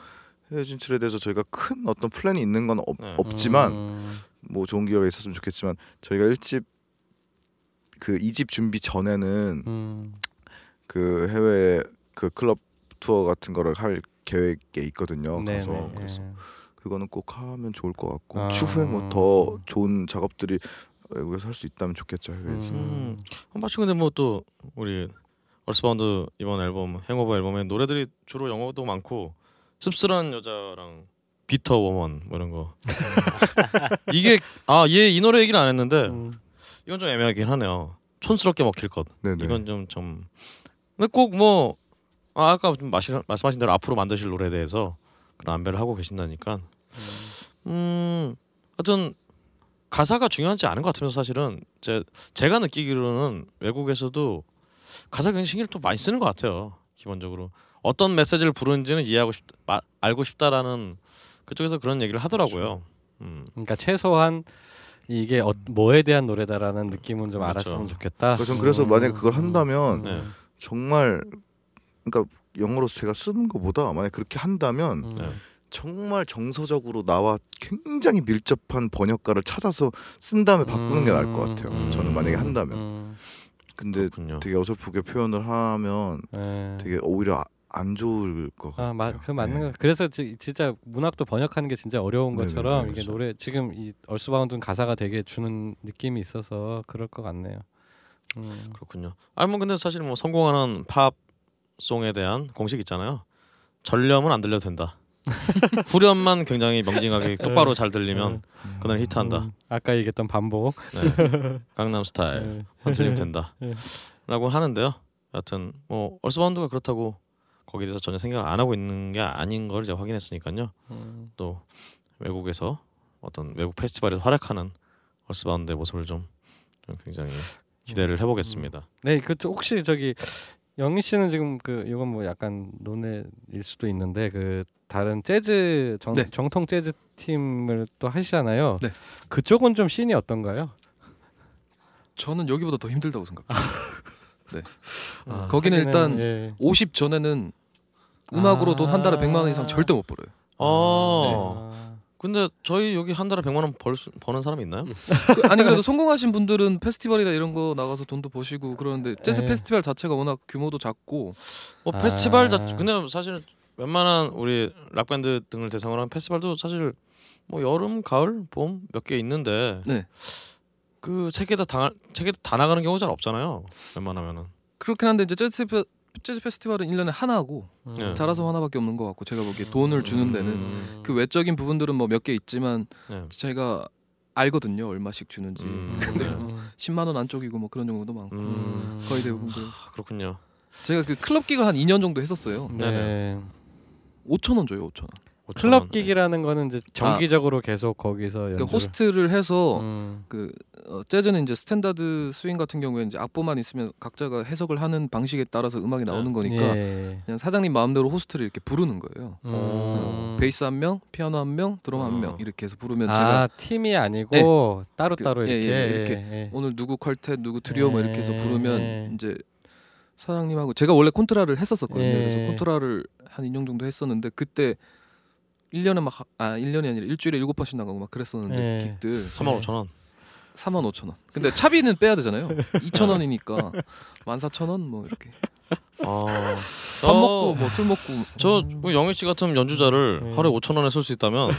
해외 진출에 대해서 저희가 큰 어떤 플랜이 있는 건 없, 네. 없지만 음, 뭐 좋은 기회가 있었으면 좋겠지만 저희가 1집 그 2집 준비 전에는 음, 그 해외 그 클럽 투어 같은 거를 할 계획에 있거든요. 네네, 가서 예. 그래서 그거는 꼭 하면 좋을 것 같고 아. 추후에 뭐 더 좋은 작업들이 외국에서 할 수 있다면 좋겠죠 해외에서. 음. 마침 근데 뭐 또 우리 얼스바운드 이번 앨범 행오버 앨범에 노래들이 주로 영어도 많고 씁쓸한 여자랑 Bitter Woman 뭐 이런 거. 이게 아 얘 이 노래 얘기는 안 했는데 음, 이건 좀 애매하긴 하네요. 촌스럽게 먹힐 것. 네네. 이건 좀 좀. 근데 꼭 뭐 아, 아까 좀 마시, 말씀하신 대로 앞으로 만드실 노래에 대해서 그런 안배를 하고 계신다니까. 음. 하여튼 가사가 중요하지 않은 것 같으면서 사실은 제 제가 느끼기로는 외국에서도 가사 굉장히 신경을 또 많이 쓰는 것 같아요 기본적으로 어떤 메시지를 부르는지는 이해하고 싶 마, 알고 싶다라는 그쪽에서 그런 얘기를 하더라고요 음 그러니까 최소한 이게 어, 뭐에 대한 노래다라는 느낌은 좀 그렇죠. 알았으면 좋겠다. 그래서 전 그래서 음, 만약에 그걸 한다면 네. 정말 그러니까 영어로 제가 쓰는 것보다 만약 에 그렇게 한다면 음, 네. 정말 정서적으로 나와 굉장히 밀접한 번역가를 찾아서 쓴 다음에 바꾸는 게 나을 것 같아요. 음. 저는 만약에 한다면. 음, 근데 그렇군요 되게 어설프게 표현을 하면 예. 되게 오히려 아- 안 좋을 것 같아요. 아, 마, 그 맞는 네. 거. 그래서 지, 진짜 문학도 번역하는 게 진짜 어려운 네네, 것처럼 네, 이게 그렇죠. 노래 지금 이 얼스바운드는 가사가 되게 주는 느낌이 있어서 그럴 것 같네요. 음. 그렇군요. 아니 뭐 근데 사실 뭐 성공하는 팝 송에 대한 공식 있잖아요. 전렴은 안 들려도 된다. 후렴만 굉장히 명징하게 똑바로 잘 들리면 그날 히트한다. 음, 아까 얘기했던 반복. 네. 강남 스타일 네. 만 들리면 된다. 네. 라고 하는데요. 여하튼 뭐 얼스바운드가 그렇다고 거기에 대해서 전혀 생각을 안 하고 있는 게 아닌 걸 제가 확인했으니까요. 음. 또 외국에서 어떤 외국 페스티벌에서 활약하는 얼스바운드의 모습을 좀, 좀 굉장히 기대를 해보겠습니다. 네, 그 혹시 저기 영희 씨는 지금 그 이건 뭐 약간 논외일 수도 있는데 그 다른 재즈 정, 네. 정통 재즈 팀을 또 하시잖아요. 네. 그쪽은 좀 씬이 어떤가요? 저는 여기보다 더 힘들다고 생각해요. 네. 아, 거기는 하기는, 일단 예. 50 전에는 음악으로 돈 한 달에 100만 원 이상 절대 못 벌어요. 어. 아, 근데 저희 여기 한 달에 100만 원벌 수, 버는 사람이 있나요? 그, 아니 그래도 성공하신 분들은 페스티벌이나 이런 거 나가서 돈도 버시고 그러는데 재즈 네. 페스티벌 자체가 워낙 규모도 작고 뭐 아. 페스티벌 자 근데 사실 웬만한 우리 락 밴드 등을 대상으로 한 페스티벌도 사실 뭐 여름, 가을, 봄 몇 개 있는데 네. 그 세 개 다 세개 다 나가는 경우 잘 없잖아요. 웬만하면은. 그렇긴 한데 이제 재즈 페, 재즈 페스티벌은 1년에 하나고 네. 잘해서 하나밖에 없는 것 같고 제가 보기에 돈을 주는 데는 음. 그 외적인 부분들은 뭐 몇 개 있지만 네. 제가 알거든요 얼마씩 주는지 음. 근데 음. 10만 원 안쪽이고 뭐 그런 경우도 많고 음. 거의 대부분 그래서 아, 그렇군요. 제가 그 클럽 gig가 한 2년 정도 했었어요 네. 5천 원 줘요 5천 원 클럽 gig이라는 거는 이제 정기적으로 계속 거기서 아. 연주를- 호스트를 해서 음. 그 어, 재즈는 이제 스탠다드 스윙 같은 경우에 이제 악보만 있으면 각자가 해석을 하는 방식에 따라서 음악이 나오는 거니까 예. 그냥 사장님 마음대로 호스트를 이렇게 부르는 거예요. 음. 어, 베이스 한 명, 피아노 한 명, 드럼 한명 어. 이렇게 해서 부르면 아 제가 팀이 아니고 따로 그- 따로 예, 이렇게 예, 이렇게 예. 오늘 누구 quartet, 누구 트리오 뭐 이렇게 해서 부르면 예. 이제 사장님하고 제가 원래 콘트라를 했었었거든요. 예. 그래서 콘트라를 한 2년 정도 했었는데 그때 1년에 막 아 1년이 아니라 일주일에 7번씩 나가고 막 그랬었는데 예. 긱들 3만 5천 원. 4만 5천 원. 근데 차비는 빼야 되잖아요. 2천 원이니까 14,000원 뭐 이렇게 아, 밥 먹고 뭐 술 먹고 저 뭐 영희 씨 같은 연주자를 음. 하루에 5천 원에 쓸 수 있다면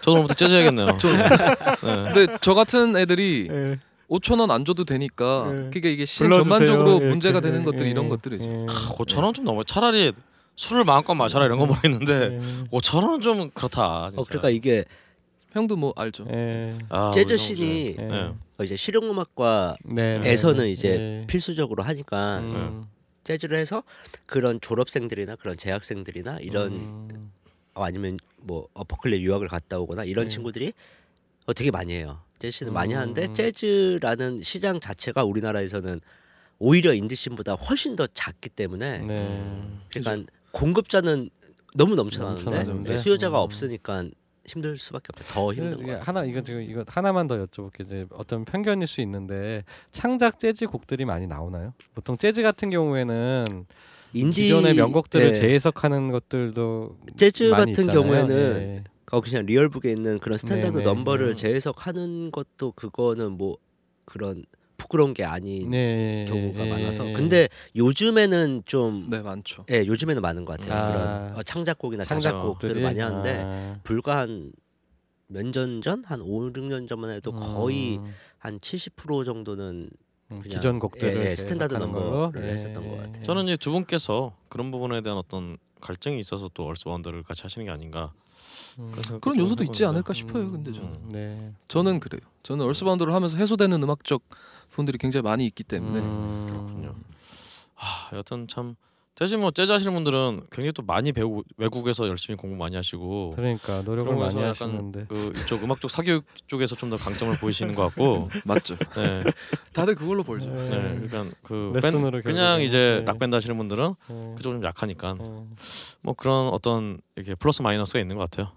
저도 오늘부터 재즈 해야겠네요. 네. 근데 저 같은 애들이 예. 5천 원 안 줘도 되니까 예. 그러니까 이게 불러주세요. 전반적으로 예, 문제가 그, 되는 것들이 예, 이런 것들이죠. 예. 5천 원 좀 넘어. 차라리 술을 마음껏 마셔라 이런 거 모르겠는데 예. 5천 원은 좀 그렇다. 진짜. 어 그러니까 이게 형도 뭐 알죠. 예. 아, 재즈 씬이 예. 네. 어, 이제 실용음악과 네. 에서는 네. 이제 예. 필수적으로 하니까 음. 재즈를 해서 그런 졸업생들이나 그런 재학생들이나 이런 음. 어, 아니면 뭐 어퍼클립 유학을 갔다 오거나 이런 네. 친구들이 어, 되게 많이 해요. 재즈는 많이 음. 하는데 재즈라는 시장 자체가 우리나라에서는 오히려 인디씬보다 훨씬 더 작기 때문에 네. 그러니까 공급자는 너무 넘쳐나는데. 네, 수요자가 음. 없으니까 힘들 수밖에 없죠. 더 힘든 거. 하나 이거 지금 이거 하나만 더 여쭤볼게요. 이제 어떤 편견일 수 있는데 창작 재즈 곡들이 많이 나오나요? 보통 재즈 같은 경우에는 인디 기존의 명곡들을 네. 재해석하는 것들도 재즈 많이 같은 있잖아요. 경우에는 예. 어, 그냥 Real Book에 있는 그런 스탠다드 네네. 넘버를 음. 재해석하는 것도 그거는 뭐 그런 부끄러운 게 아닌 네, 경우가 예, 많아서 예. 근데 요즘에는 좀 네 많죠. 예, 요즘에는 많은 것 같아요. 아. 그런 어, 창작곡이나 창작 자작곡들을 곡들이 많이 하는데 아. 불과 한 몇 년 전, 한 5, 6년 전만 해도 거의 음, 한70% 정도는 음, 그냥, 기존 곡들을 예, 예, 스탠다드 넘버를 걸로? 예, 했었던 것 같아요. 저는 이제 두 분께서 그런 부분에 대한 어떤 갈증이 있어서 또 얼스 원더를 같이 하시는 게 아닌가. 음, 그런 요소도 있지. 않을까 싶어요. 근데 저는 음. 네. 저는 그래요. 저는 얼스바운드를 하면서 해소되는 음악적 부분들이 굉장히 많이 있기 때문에 음, 그렇군요. 아, 여튼 참 대신 뭐 재즈 하시는 분들은 굉장히 또 많이 배우 외국에서 열심히 공부 많이 하시고 그러니까 노력을 많이 하시는데 그 이쪽 음악 쪽 사교육 쪽에서 좀 더 강점을 보이시는 것 같고 맞죠. 네, 다들 그걸로 벌죠. 네. 네, 그러니까 그 레슨으로 밴, 그냥. 이제 네. 락 밴드 하시는 분들은 예, 그쪽 좀 약하니까 예, 뭐 그런 어떤 이렇게 플러스 마이너스가 있는 것 같아요.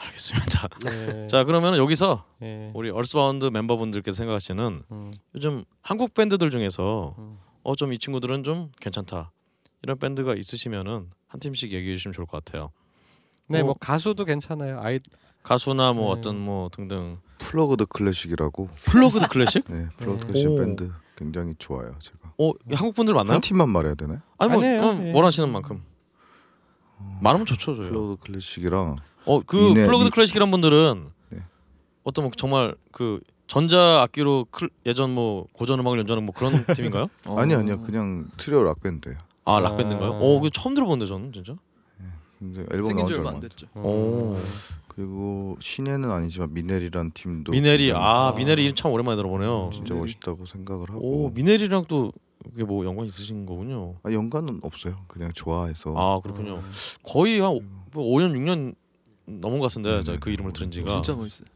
예, 알겠습니다. 예, 자 그러면 여기서 예, 우리 얼스바운드 멤버분들께서 생각하시는 음, 요즘 한국 밴드들 중에서 음. 어 좀 이 친구들은 좀 괜찮다 이런 밴드가 있으시면은 한 팀씩 얘기해 주시면 좋을 것 같아요. 네, 어. 뭐 가수도 괜찮아요. 아이 가수나 뭐 네. 어떤 뭐 등등 플러그드 클래식이라고 플러그드 클래식? 네 플러그드 클래식 오. 밴드 굉장히 좋아요 제가 어 한국 분들 맞나요? 한 팀만 말해야 되나요? 아니 뭐 아니에요. 음, 예. 원하시는 만큼 많으면 좋죠 저요. 플러그드 클래식이랑 어그 미네- 플러그드 미- 클래식이란 분들은 네. 어떤 뭐 정말 그 전자 악기로 클, 예전 뭐 고전 음악을 연주하는 뭐 그런 팀인가요? 어. 아니 아니요 그냥 트리오 락 밴드예요. 아 락밴드인가요? 아. 어, 그 처음 들어보는데 저는 진짜. 근데 앨범 나온 지지 얼마 안안 됐죠. 오. 그리고 신예는 아니지만 미넬이란 팀도 미네리 굉장히 아 아. 미네리 이름 참 오랜만에 들어보네요. 진짜 미넬이. 멋있다고 생각을 오 하고 미네리랑 또 그게 뭐 연관 있으신 거군요. 아, 연관은 없어요. 그냥 좋아해서 아 그렇군요. 거의 한 오- 뭐 5년 6년 넘은 것 같은데 네, 제가 네. 그 이름을 들은 지가. 진짜 멋있어요.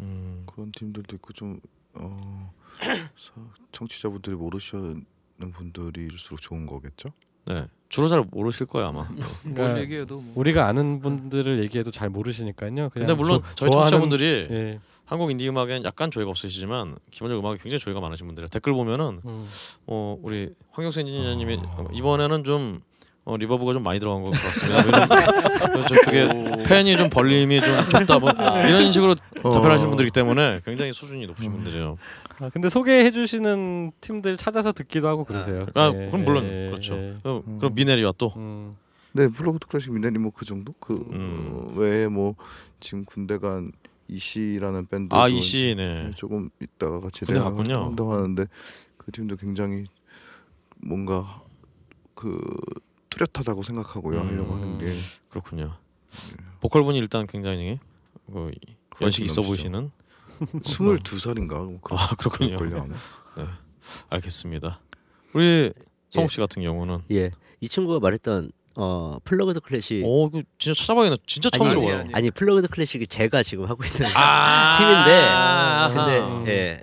음. 그런 팀들도 있고 좀 어, 사- 청취자분들이 모르시는 분들일수록 좋은 거겠죠? 네. 주로 잘 모르실 거예요 아마. 뭘 그러니까 얘기해도 뭐. 우리가 아는 분들을 얘기해도 잘 모르시니까요. 근데 물론 조- 저희 좋아하는- 청취자분들이 예. 한국 인디 음악엔 약간 조예가 없으시지만 기본적으로 음악에 굉장히 조예가 많으신 분들이에요. 댓글 보면은 음. 어 우리 황경수 엔지니어님이 이번에는 좀 어, reverb가 좀 많이 들어간 것 같습니다. 저쪽에 pan이 좀 벌림이 좀 좁다 뭐 이런 식으로 답변하시는 분들이기 때문에 굉장히 수준이 높으신 분들이에요. 아, 근데 소개해 주시는 팀들 찾아서 듣기도 하고 그러세요. 아, 예, 그럼 물론 예, 그렇죠. 예. 어, 그럼 미네리와 또 음. 네, 플러그드 클래식 미네리 뭐 그 정도? 그 음. 어, 외에 뭐 지금 군대 간 이시라는 밴드 아 이시 네. 조금 있다가 같이 군대 갔군요. 한다고 하는데 그 팀도 굉장히 뭔가 그 뚜렷하다고 생각하고요. 음. 하려고 하는 게 그렇군요. 보컬 분이 일단 굉장히 그 연식 있어. 보이시는. 스물두 살인가 뭐 그런 아 그렇군요. 아마. 알겠습니다. 우리 성욱 씨 같은 경우는 예, 이 친구가 말했던 어 플러그드 클래식 오, 그 진짜 찾아봐야겠네. 진짜 처음 아니, 들어봐요. 아니, 아니 플러그드 클래식이 제가 지금 하고 있는 아, 팀인데 아하. 근데 예.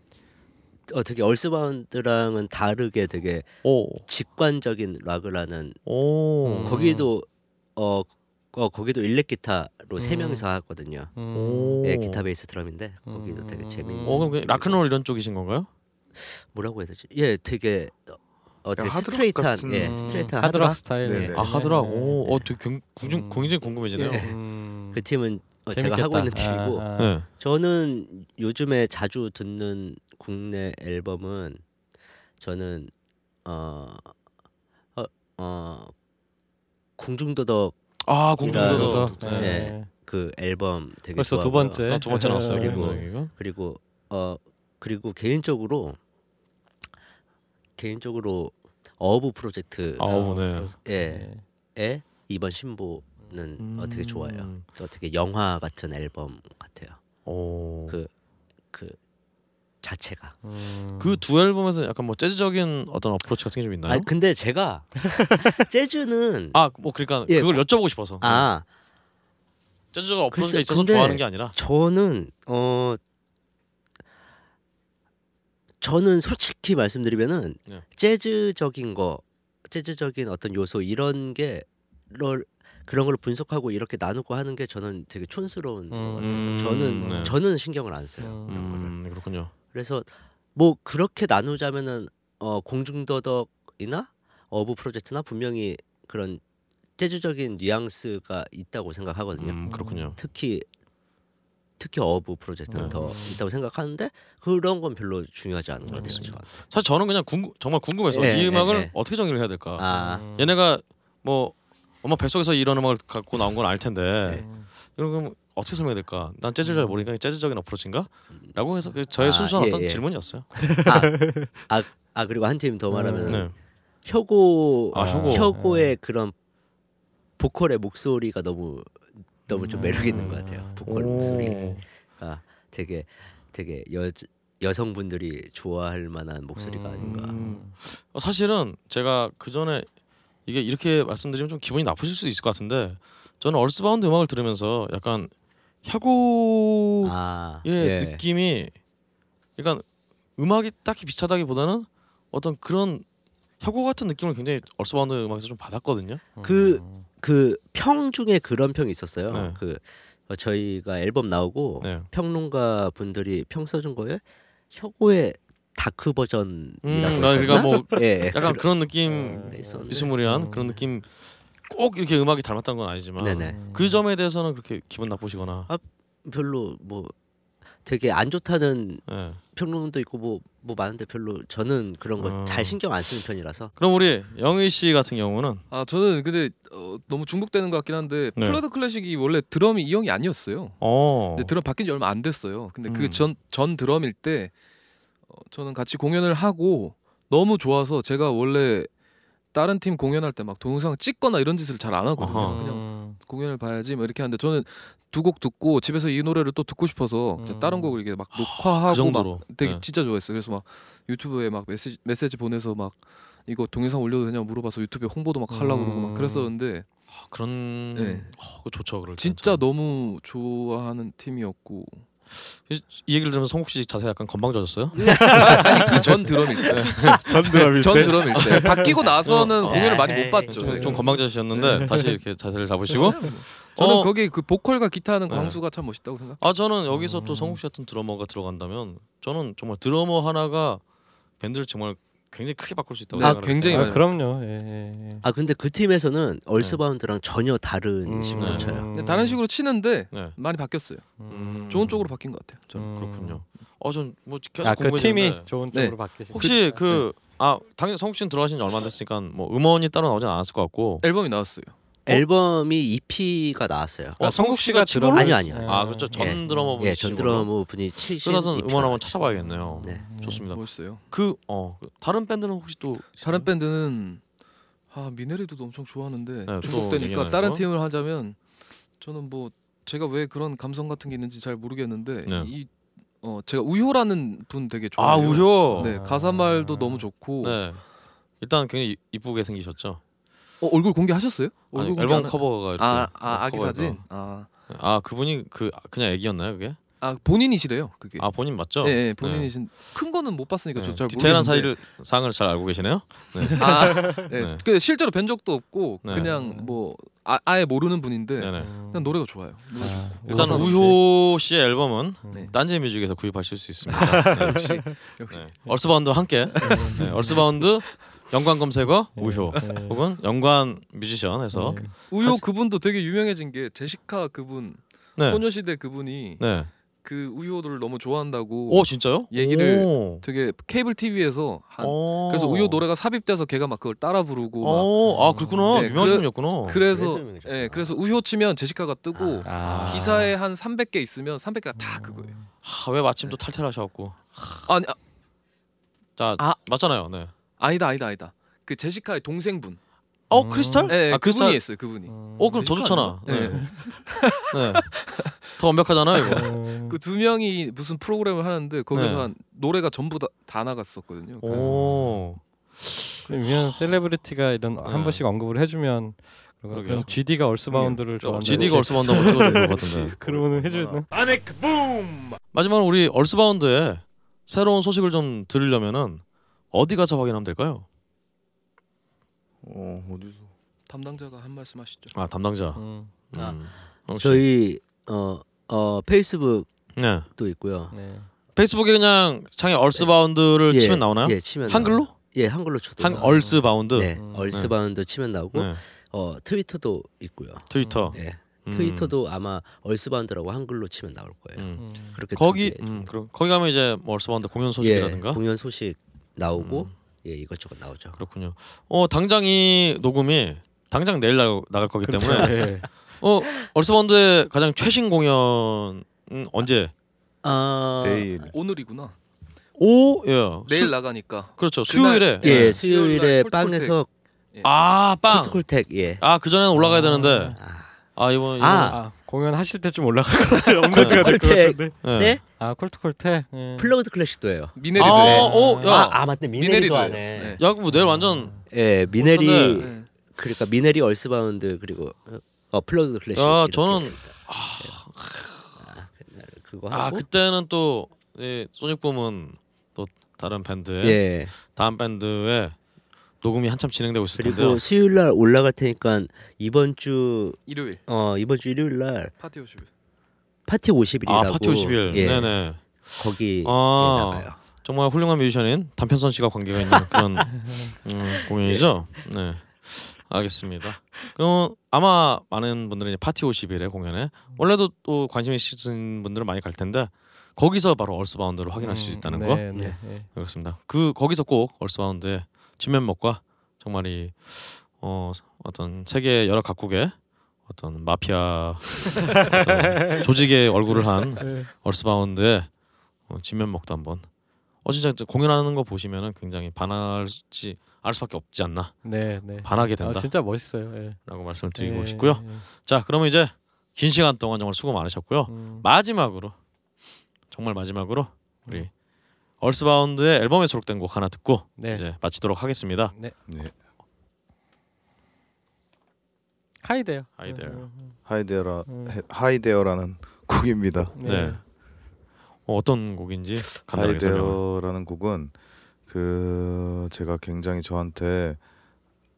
어 되게 얼스바운드랑은 다르게 되게 오, 직관적인 락을 하는 오, 음. 거기도 어, 어 거기도 일렉 기타로 세 음. 명이서 하거든요. 음. 오. 예, 기타 베이스 드럼인데 거기도 음. 되게 재밌는. 어, 그럼 그 락큰롤 이런 쪽이신 건가요? 뭐라고 해야 되지? 예, 되게 어 되게 하드락 스트레이트한 같은- 예, 음. 스트레이트한 하드락 하드락. 스타일. 네네. 아. 네. 오, 어, 되게 굉- 궁중- 음. 굉장히 궁금해지네요. 예. 음. 그 팀은 어, 제가. 하고 있는 팀이고 아, 아. 네. 저는 요즘에 자주 듣는 국내 앨범은 저는 어, 어, 어 궁중도덕 아. 그래서, 네. 네. 그 앨범 되게 벌써 두 좋아하고요. 번째. 아, 두 번째 나왔어요. 그리고- 그리고 그리고 어 그리고 개인적으로 개인적으로 어브 프로젝트 아우, 네. 예. 의 이번 신보는 어, 되게 좋아요. 음. 또 되게 영화 같은 앨범 같아요. 오. 그그 자체가. 음. 그두 앨범에서 약간 뭐 재즈적인 어떤 어프로치 같은 게 좀 있나요? 아 근데 제가 재즈는 아, 뭐 그러니까 예, 그걸 여쭤보고 싶어서. 아 재즈적 어프로치가 있어서 좋아하는 게 아니라. 저는 어 저는 솔직히 말씀드리면은 네. 재즈적인 거 재즈적인 어떤 요소 이런 게 를 그런 걸 분석하고 이렇게 나누고 하는 게 저는 되게 촌스러운 것 같아요. 음, 저는 네. 저는 신경을 안 써요. 음. 이런 거를. 음, 그렇군요. 그래서 뭐 그렇게 나누자면은 어 공중도덕이나 어부 프로젝트나 분명히 그런 재즈적인 뉘앙스가 있다고 생각하거든요. 음, 그렇군요. 특히 특히 어부 프로젝트는 네. 더 있다고 생각하는데 그런 건 별로 중요하지 않은 것 같아요. 저한테. 사실 저는 그냥 궁금, 정말 궁금해서 예, 이 예, 음악을 예. 어떻게 정리를 해야 될까. 아, 음. 얘네가 뭐 엄마 뱃속에서 이런 음악을 갖고 나온 건 알 텐데 네. 이런 거 어떻게 설명해야 될까? 난 재즈를 잘 모르니까 재즈적인 어프로치인가? 라고 해서 그 저의 아, 순수한 예, 어떤 예. 질문이었어요. 아, 아 그리고 한 팀 더 말하면 네. 혁오 아, 혁오. 혁오의 그런 보컬의 목소리가 너무 너무 좀 음. 매력 있는 것 같아요. 보컬 오. 목소리가 되게 되게 여 여성분들이 좋아할 만한 목소리가 아닌가. 음. 어, 사실은 제가 그 전에 이게 이렇게 말씀드리면 좀 기분이 나쁘실 수도 있을 것 같은데 저는 얼스바운드 음악을 들으면서 약간 혁오의 아, 느낌이 약간 음악이 딱히 비슷하다기보다는 어떤 그런 혁오 같은 느낌을 굉장히 얼스바운드 음악에서 좀 받았거든요. 그- 그 평 중에 그런 평이 있었어요. 네. 그 어, 저희가 앨범 나오고 네. 평론가 분들이 평 써준 거에 혁오의 dark 버전이라고 음, 했었나? 그러니까 뭐 예, 약간 그, 그런 느낌 있었는데. 비스무리한 음. 그런 느낌 꼭 이렇게 음악이 닮았다는 건 아니지만 네네. 그 점에 대해서는 그렇게 기분 나쁘시거나 아, 별로 뭐 되게 안 좋다는 예. 평론도 있고 뭐뭐 많은데 별로 저는 그런 걸 음. 잘 신경 안 쓰는 편이라서 그럼 우리 영희 씨 같은 경우는 아 저는 근데 어, 너무 중복되는 것 같긴 한데 네. 플러그드 클래식이 원래 드럼이 이 형이 아니었어요. 어 근데 드럼 바뀐 지 얼마 안 됐어요. 근데 음. 그전전 드럼일 때 어, 저는 같이 공연을 하고 너무 좋아서 제가 원래 다른 팀 공연할 때 막 동영상 찍거나 이런 짓을 잘 안 하거든요. 어허. 그냥 공연을 봐야지 뭐 이렇게 하는데 저는 두 곡 듣고 집에서 이 노래를 또 듣고 싶어서 그냥 음. 다른 곡을 이렇게 막 녹화하고 그. 막 되게 네. 진짜 좋아했어요. 그래서 막 유튜브에 막 메시지, 메시지 보내서 막 이거 동영상 올려도 되냐고 물어봐서 유튜브에 홍보도 막 하려고 그러고 막 음. 그랬었는데 그런 네. 어, 좋죠 그럴 때 진짜 너무 좋아하는 팀이었고 이, 이 얘기를 들으면서 성국 씨 자세 약간 건방져졌어요? 아니 그 전 드럼일 때. 전 드럼일 전 드럼일 때. 바뀌고 나서는 어, 공연을 많이 못 에이, 봤죠. 좀, 좀 건방져지셨는데 다시 이렇게 자세를 잡으시고 저는 어. 거기 그 보컬과 기타 하는 네. 광수가 참 멋있다고 생각. 아 저는 여기서 음. 또 성국 씨 같은 드러머가 들어간다면 저는 정말 드러머 하나가 밴드를 정말 굉장히 크게 바꿀 수 있다고 아, 생각합니다. 굉장히 아, 그럼요. 예, 예, 예. 아 근데 그 팀에서는 얼스바운드랑 전혀 다른 음, 식으로 네. 쳐요. 근데 다른 식으로 치는데 네. 많이 바뀌었어요. 음. 좋은 쪽으로 바뀐 것 같아요. 저는. 음. 그렇군요. 어전뭐 계속 아, 그 팀이 궁금해지는데 좋은 네. 쪽으로 바뀌신. 혹시 그아 당연히 성국 씨는 들어가신 지 얼마 안 됐으니까 뭐 음원이 따로 나오진 않았을 것 같고 앨범이 나왔어요. 앨범이 EP가 나왔어요. 어, 성국 씨가 치고는- 아니요, 아니요. 아 그렇죠 전 예. 드러머 분이 예, 전 드러머 분이 EP 가 음원 한번. 찾아봐야겠네요. 네. 좋습니다. 멋있어요. 그어 다른 밴드는 혹시 또 다른 밴드는 아 미네리도 엄청 좋아하는데 네, 얘기하는 다른 거? 팀을 하자면 저는 뭐 제가 왜 그런 감성 같은 게 있는지 잘 모르겠는데 네. 이 어 제가 우효라는 분 되게 좋아해요. 아 우효 네 가사 말도 너무 좋고 네 일단 굉장히 이- 이쁘게 생기셨죠. 어, 얼굴 공개하셨어요? 아니, 얼굴 공개 앨범 안 하- 커버가 이렇게 아, 아 아기. 사진. 아, 아 그분이 그 그냥 애기였나요 그게? 아 본인이시래요. 그게. 아 본인 맞죠? 네, 네, 본인이신 큰 거는 못 봤으니까 네. 저잘 디테일한 모르겠는데. 사이를 상을 잘 알고 계시네요. 아, 네. 네. 근데 실제로 뵌 적도 없고 네. 그냥 뭐 아, 아예 모르는 분인데 네네. 그냥 노래가 좋아요. 노래 좋고. 일단 가사도 우효 씨의 앨범은 네. 딴지 뮤직에서 구입하실 수 있습니다. 네, 역시 역시 네. 얼스바운드와 함께 네, 얼스바운드 연관 검색어 우효 네. 혹은 연관 뮤지션에서 네. 우효 그분도 되게 유명해진 게 제시카 그분 네. 소녀시대 그분이 네. 그 우효를 너무 좋아한다고 오 진짜요? 얘기를 오. 되게 케이블 TV에서 한 오. 그래서 우효 노래가 삽입돼서 걔가 막 그걸 따라 부르고 막 오, 아 그렇구나 네, 유명한 그래- 분이었구나. 그래서 그래서 유명해졌구나. 예 그래서 우효 치면 제시카가 뜨고 아. 기사에 한 300개 있으면 300개가 다 그거예요. 하, 왜 마침 또 탈퇴하셔갖고 아니 아, 자 아. 맞잖아요. 네. 아니다 아니다 아니다. 그 제시카의 동생분. 어 음. 크리스탈? 예, 아 그분이 크리스탈. 했어요. 그분이. 어 그럼 더 좋잖아. 네. 아닌가? 네. 더 완벽하잖아요 이거. 그 두 명이 무슨 프로그램을 하는데 거기서 네. 한 노래가 전부 다, 다 나갔었거든요. 그래서 오. 유명한 celebrity가 이런 네. 한 번씩 언급을 해주면 그러게요. 그럼 GD가 얼스바운드를 좋아한다. GD가 얼스바운드 한번 찍어줄 것 같은데. 그러면 해주는. 마지막으로 우리 얼스바운드의 새로운 소식을 좀 들으려면은 어디 가서 확인하면 될까요? 어 어디서? 담당자가 한 말씀 하시죠. 아 담당자. 음, 아, 음. 혹시- 저희 어, 어 페이스북도 네. 있고요. 네. 페이스북에 그냥 창에 얼스바운드를 예, 치면 나오나요? 예, 치면 한글로? 예, 한글로 쳐도 한 나와요. 얼스바운드. 네, 음. 얼스바운드 치면 나오고 네. 어 트위터도 있고요. 트위터. 예, 음. 트위터도 아마 얼스바운드라고 한글로 치면 나올 거예요. 음. 음. 그렇게 거기 음. 그럼 거기 가면 이제 뭐 얼스바운드 공연 소식이라든가 예, 공연 소식 나오고 음. 예, 이것저것 나오죠. 그렇군요. 어 당장 이 녹음이 당장 내일 나, 나갈 거기 그렇죠. 때문에 네. 어 얼스바운드의 가장 최신 공연은 언제? 아, 내일. 오늘이구나. 오 예. 내일 수, 나가니까. 그렇죠. 그날- 수요일에. 예, 예, 수요일에 빵에서 아 빵. 콜트콜텍 예. 아 그 전에는 올라가야 되는데 아, 아 이번 이번 아, 아 공연 하실 때 좀 올라갈 것 같아요. 업로드가 될것 콜텍. 같은데. 예. 네? 아 콜트 콜테. 예. 플러그드 클래식도 해요. 미네리도. 아, 해. 어, 야. 아, 아 맞네. 미네리도 미네리도 하네. 네. 야, 뭐 내일 완전 예, 미네리. 네. 그러니까 미네리 얼스바운드 그리고 어 플러그드 클래식. 야, 저는-. 아, 그날 그거 아 하고 그때는 또이 소닉붐은 또 다른 밴드의 예. 다음 밴드의 녹음이 한참 진행되고 있을 텐데요. 그리고 수요일 날 올라갈 테니까 이번 주 일요일 어, 이번 주 일요일 날 파티 오십 파티 51이라고 아 파티 51. 예, 네네. 거기 아. 예, 나가요. 정말 훌륭한 뮤지션인 단편선 씨가 관계가 있는 그런 음, 공연이죠. 네. 알겠습니다. 그럼 아마 많은 이제 파티 50일에 공연에 원래도 또 관심 있으신 분들은 많이 갈 텐데 거기서 바로 얼스바운드를 확인할 수 음, 있다는 네, 거 네, 네. 그렇습니다. 그 거기서 꼭 얼스바운드의 진면목과 정말 이 어, 어떤 세계 여러 각국의 어떤 마피아 어떤 조직의 얼굴을 한 네. 얼스바운드의 어, 진면목도 한번 어 진짜 공연하는 거 보시면은 굉장히 반할지 알 수밖에 없지 않나라고 네, 네. 반하게 아, 된다라고 진짜 멋있어요. 예. 말씀을 드리고 예, 싶고요. 예. 자 그러면 이제 긴 시간 동안 정말 수고 많으셨고요. 음. 마지막으로 정말 마지막으로 우리 얼스바운드의 앨범에 수록된 곡 하나 듣고 네. 이제 마치도록 하겠습니다. 네. 네. 하이데요. 하이데요. 음, 하이데어라 음. 해- 하이데어라는 곡입니다. 네. 네. 어, 어떤 곡인지 간단하게 설명. 하이데어라는 곡은 그 제가 굉장히 저한테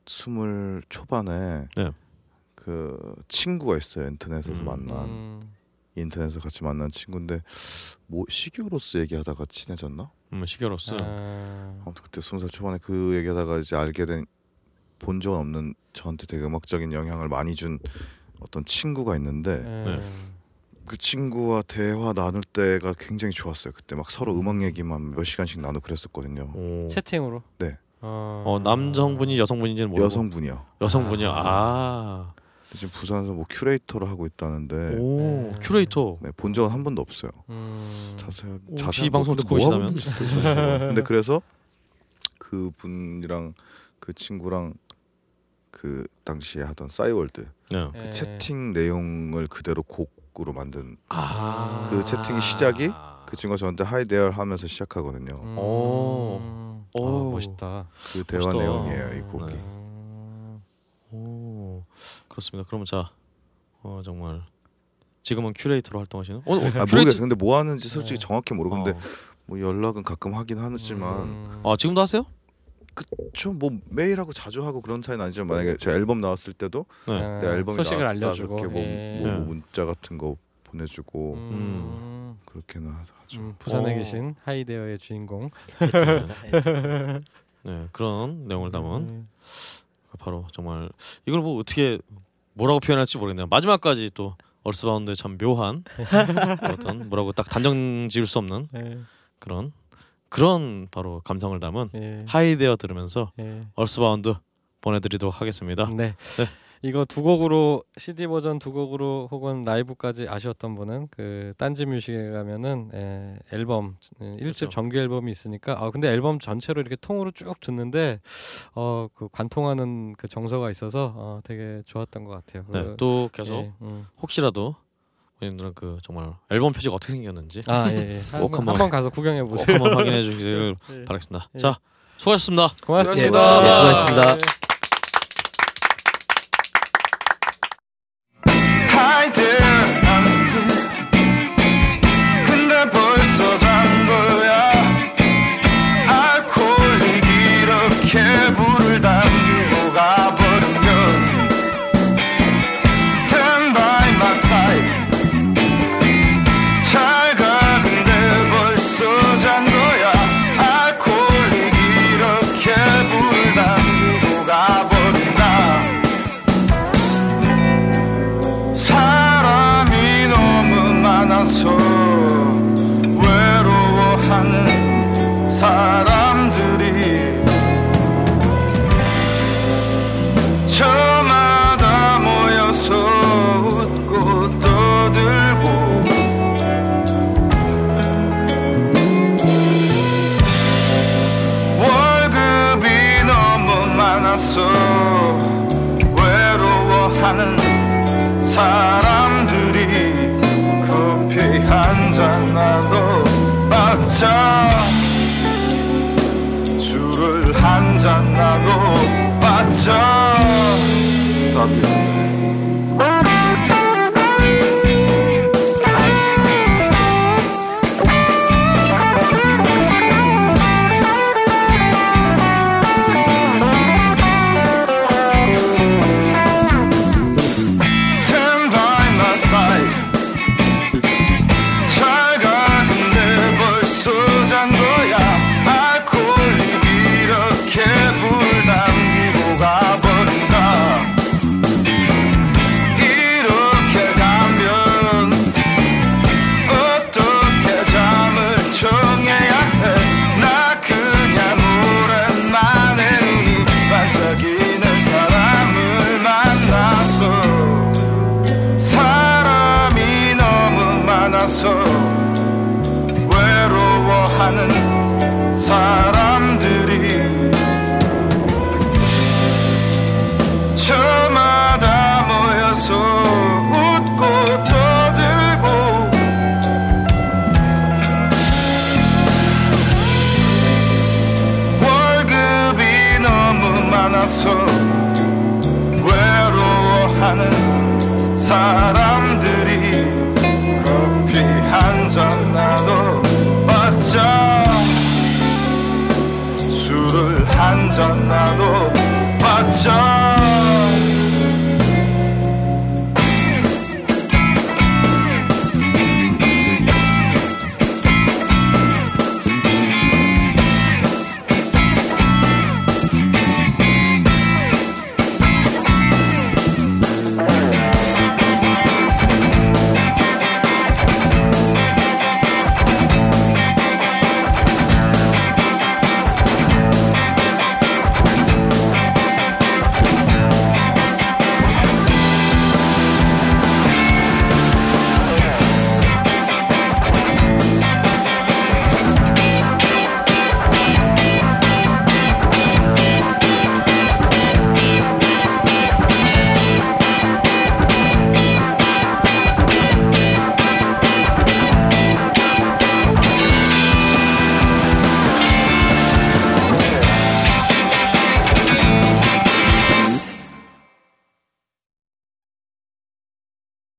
스물 초반에 네. 그 친구가 있어요 인터넷에서 음. 만난 음, 인터넷에서 같이 만난 친구인데 뭐 시교로스 얘기하다가 친해졌나? 음, 시계로스. 아, 아무튼 그때 스무 살 초반에 그 얘기하다가 이제 알게 된 본 적은 없는 저한테 되게 음악적인 영향을 많이 준 어떤 친구가 있는데 네. 그 친구와 대화 나눌 때가 굉장히 좋았어요. 그때 막 서로 음악 얘기만 몇 시간씩 나누고 그랬었거든요. 오. 채팅으로. 네. 어, 어, 남성분인지 여성분인지는 모르고 여성분이요. 여성분이요. 아. 지금 부산에서 뭐 큐레이터를 하고 있다는데 오, 네. 큐레이터. 네, 본 적은 한 번도 없어요. 음, 자세한 이 방송 뭐- 듣고 뭐 계시다면? 근데 그래서 그 분이랑 그 친구랑 그 당시에 하던 싸이월드 네. 그 네. 채팅 내용을 그대로 곡으로 만든 아. 그 채팅의 시작이 그 친구가 저한테 Hi there 하면서 시작하거든요. 음, 오. 음, 오. 아, 멋있다. 그 대화 멋있다. 내용이에요 이 곡이. 네. 음, 오. 그렇습니다. 그러면 자. 어, 정말 지금은 큐레이터로 활동하시는? 어, 어, 아 모르겠어요. 근데 뭐 하는지 솔직히 네. 정확히 모르는데 어. 뭐 연락은 가끔 하긴 하지만 음, 아, 지금도 하세요? 저뭐 매일 하고 자주 하고 그런 사이는 아니지만 만약에 제 앨범 나왔을 때도 네. 아, 내 앨범이 소식을 나왔다 알려주고 그렇게 뭐, 예. 뭐 네. 문자 같은 거 보내주고 음, 그렇게는 하죠. 음, 부산에 어. 계신 하이데어의 주인공. 네, 그런 내용을 담은 음, 바로 정말 이걸 뭐 어떻게 뭐라고 표현할지 모르겠네요. 마지막까지 또 얼스바운드의 참 묘한 어떤 뭐라고 딱 단정 지을 수 없는 예, 그런 그런 바로 감성을 담은 예, Hi there 들으면서 예. 얼스바운드 보내드리도록 하겠습니다. 네. 네. 이거 두 곡으로 CD 버전 두 곡으로 혹은 라이브까지 아쉬웠던 분은 그 딴지 뮤직에 가면은 에, 앨범 일 그렇죠. 1집 정규 앨범이 있으니까 아 근데 앨범 전체로 이렇게 통으로 쭉 듣는데 어 그 관통하는 그 정서가 있어서 어 되게 좋았던 것 같아요. 네, 그, 또 계속 예, 음. 혹시라도 본인들은 그 정말 앨범 표지가 어떻게 생겼는지 아 예, 예. 꼭 한번 한번- 가서 구경해 꼭 보세요. 한번 확인해 주시길 예. 바라겠습니다. 예. 자, 수고하셨습니다. 고맙습니다. 네, 수고하셨습니다. 나도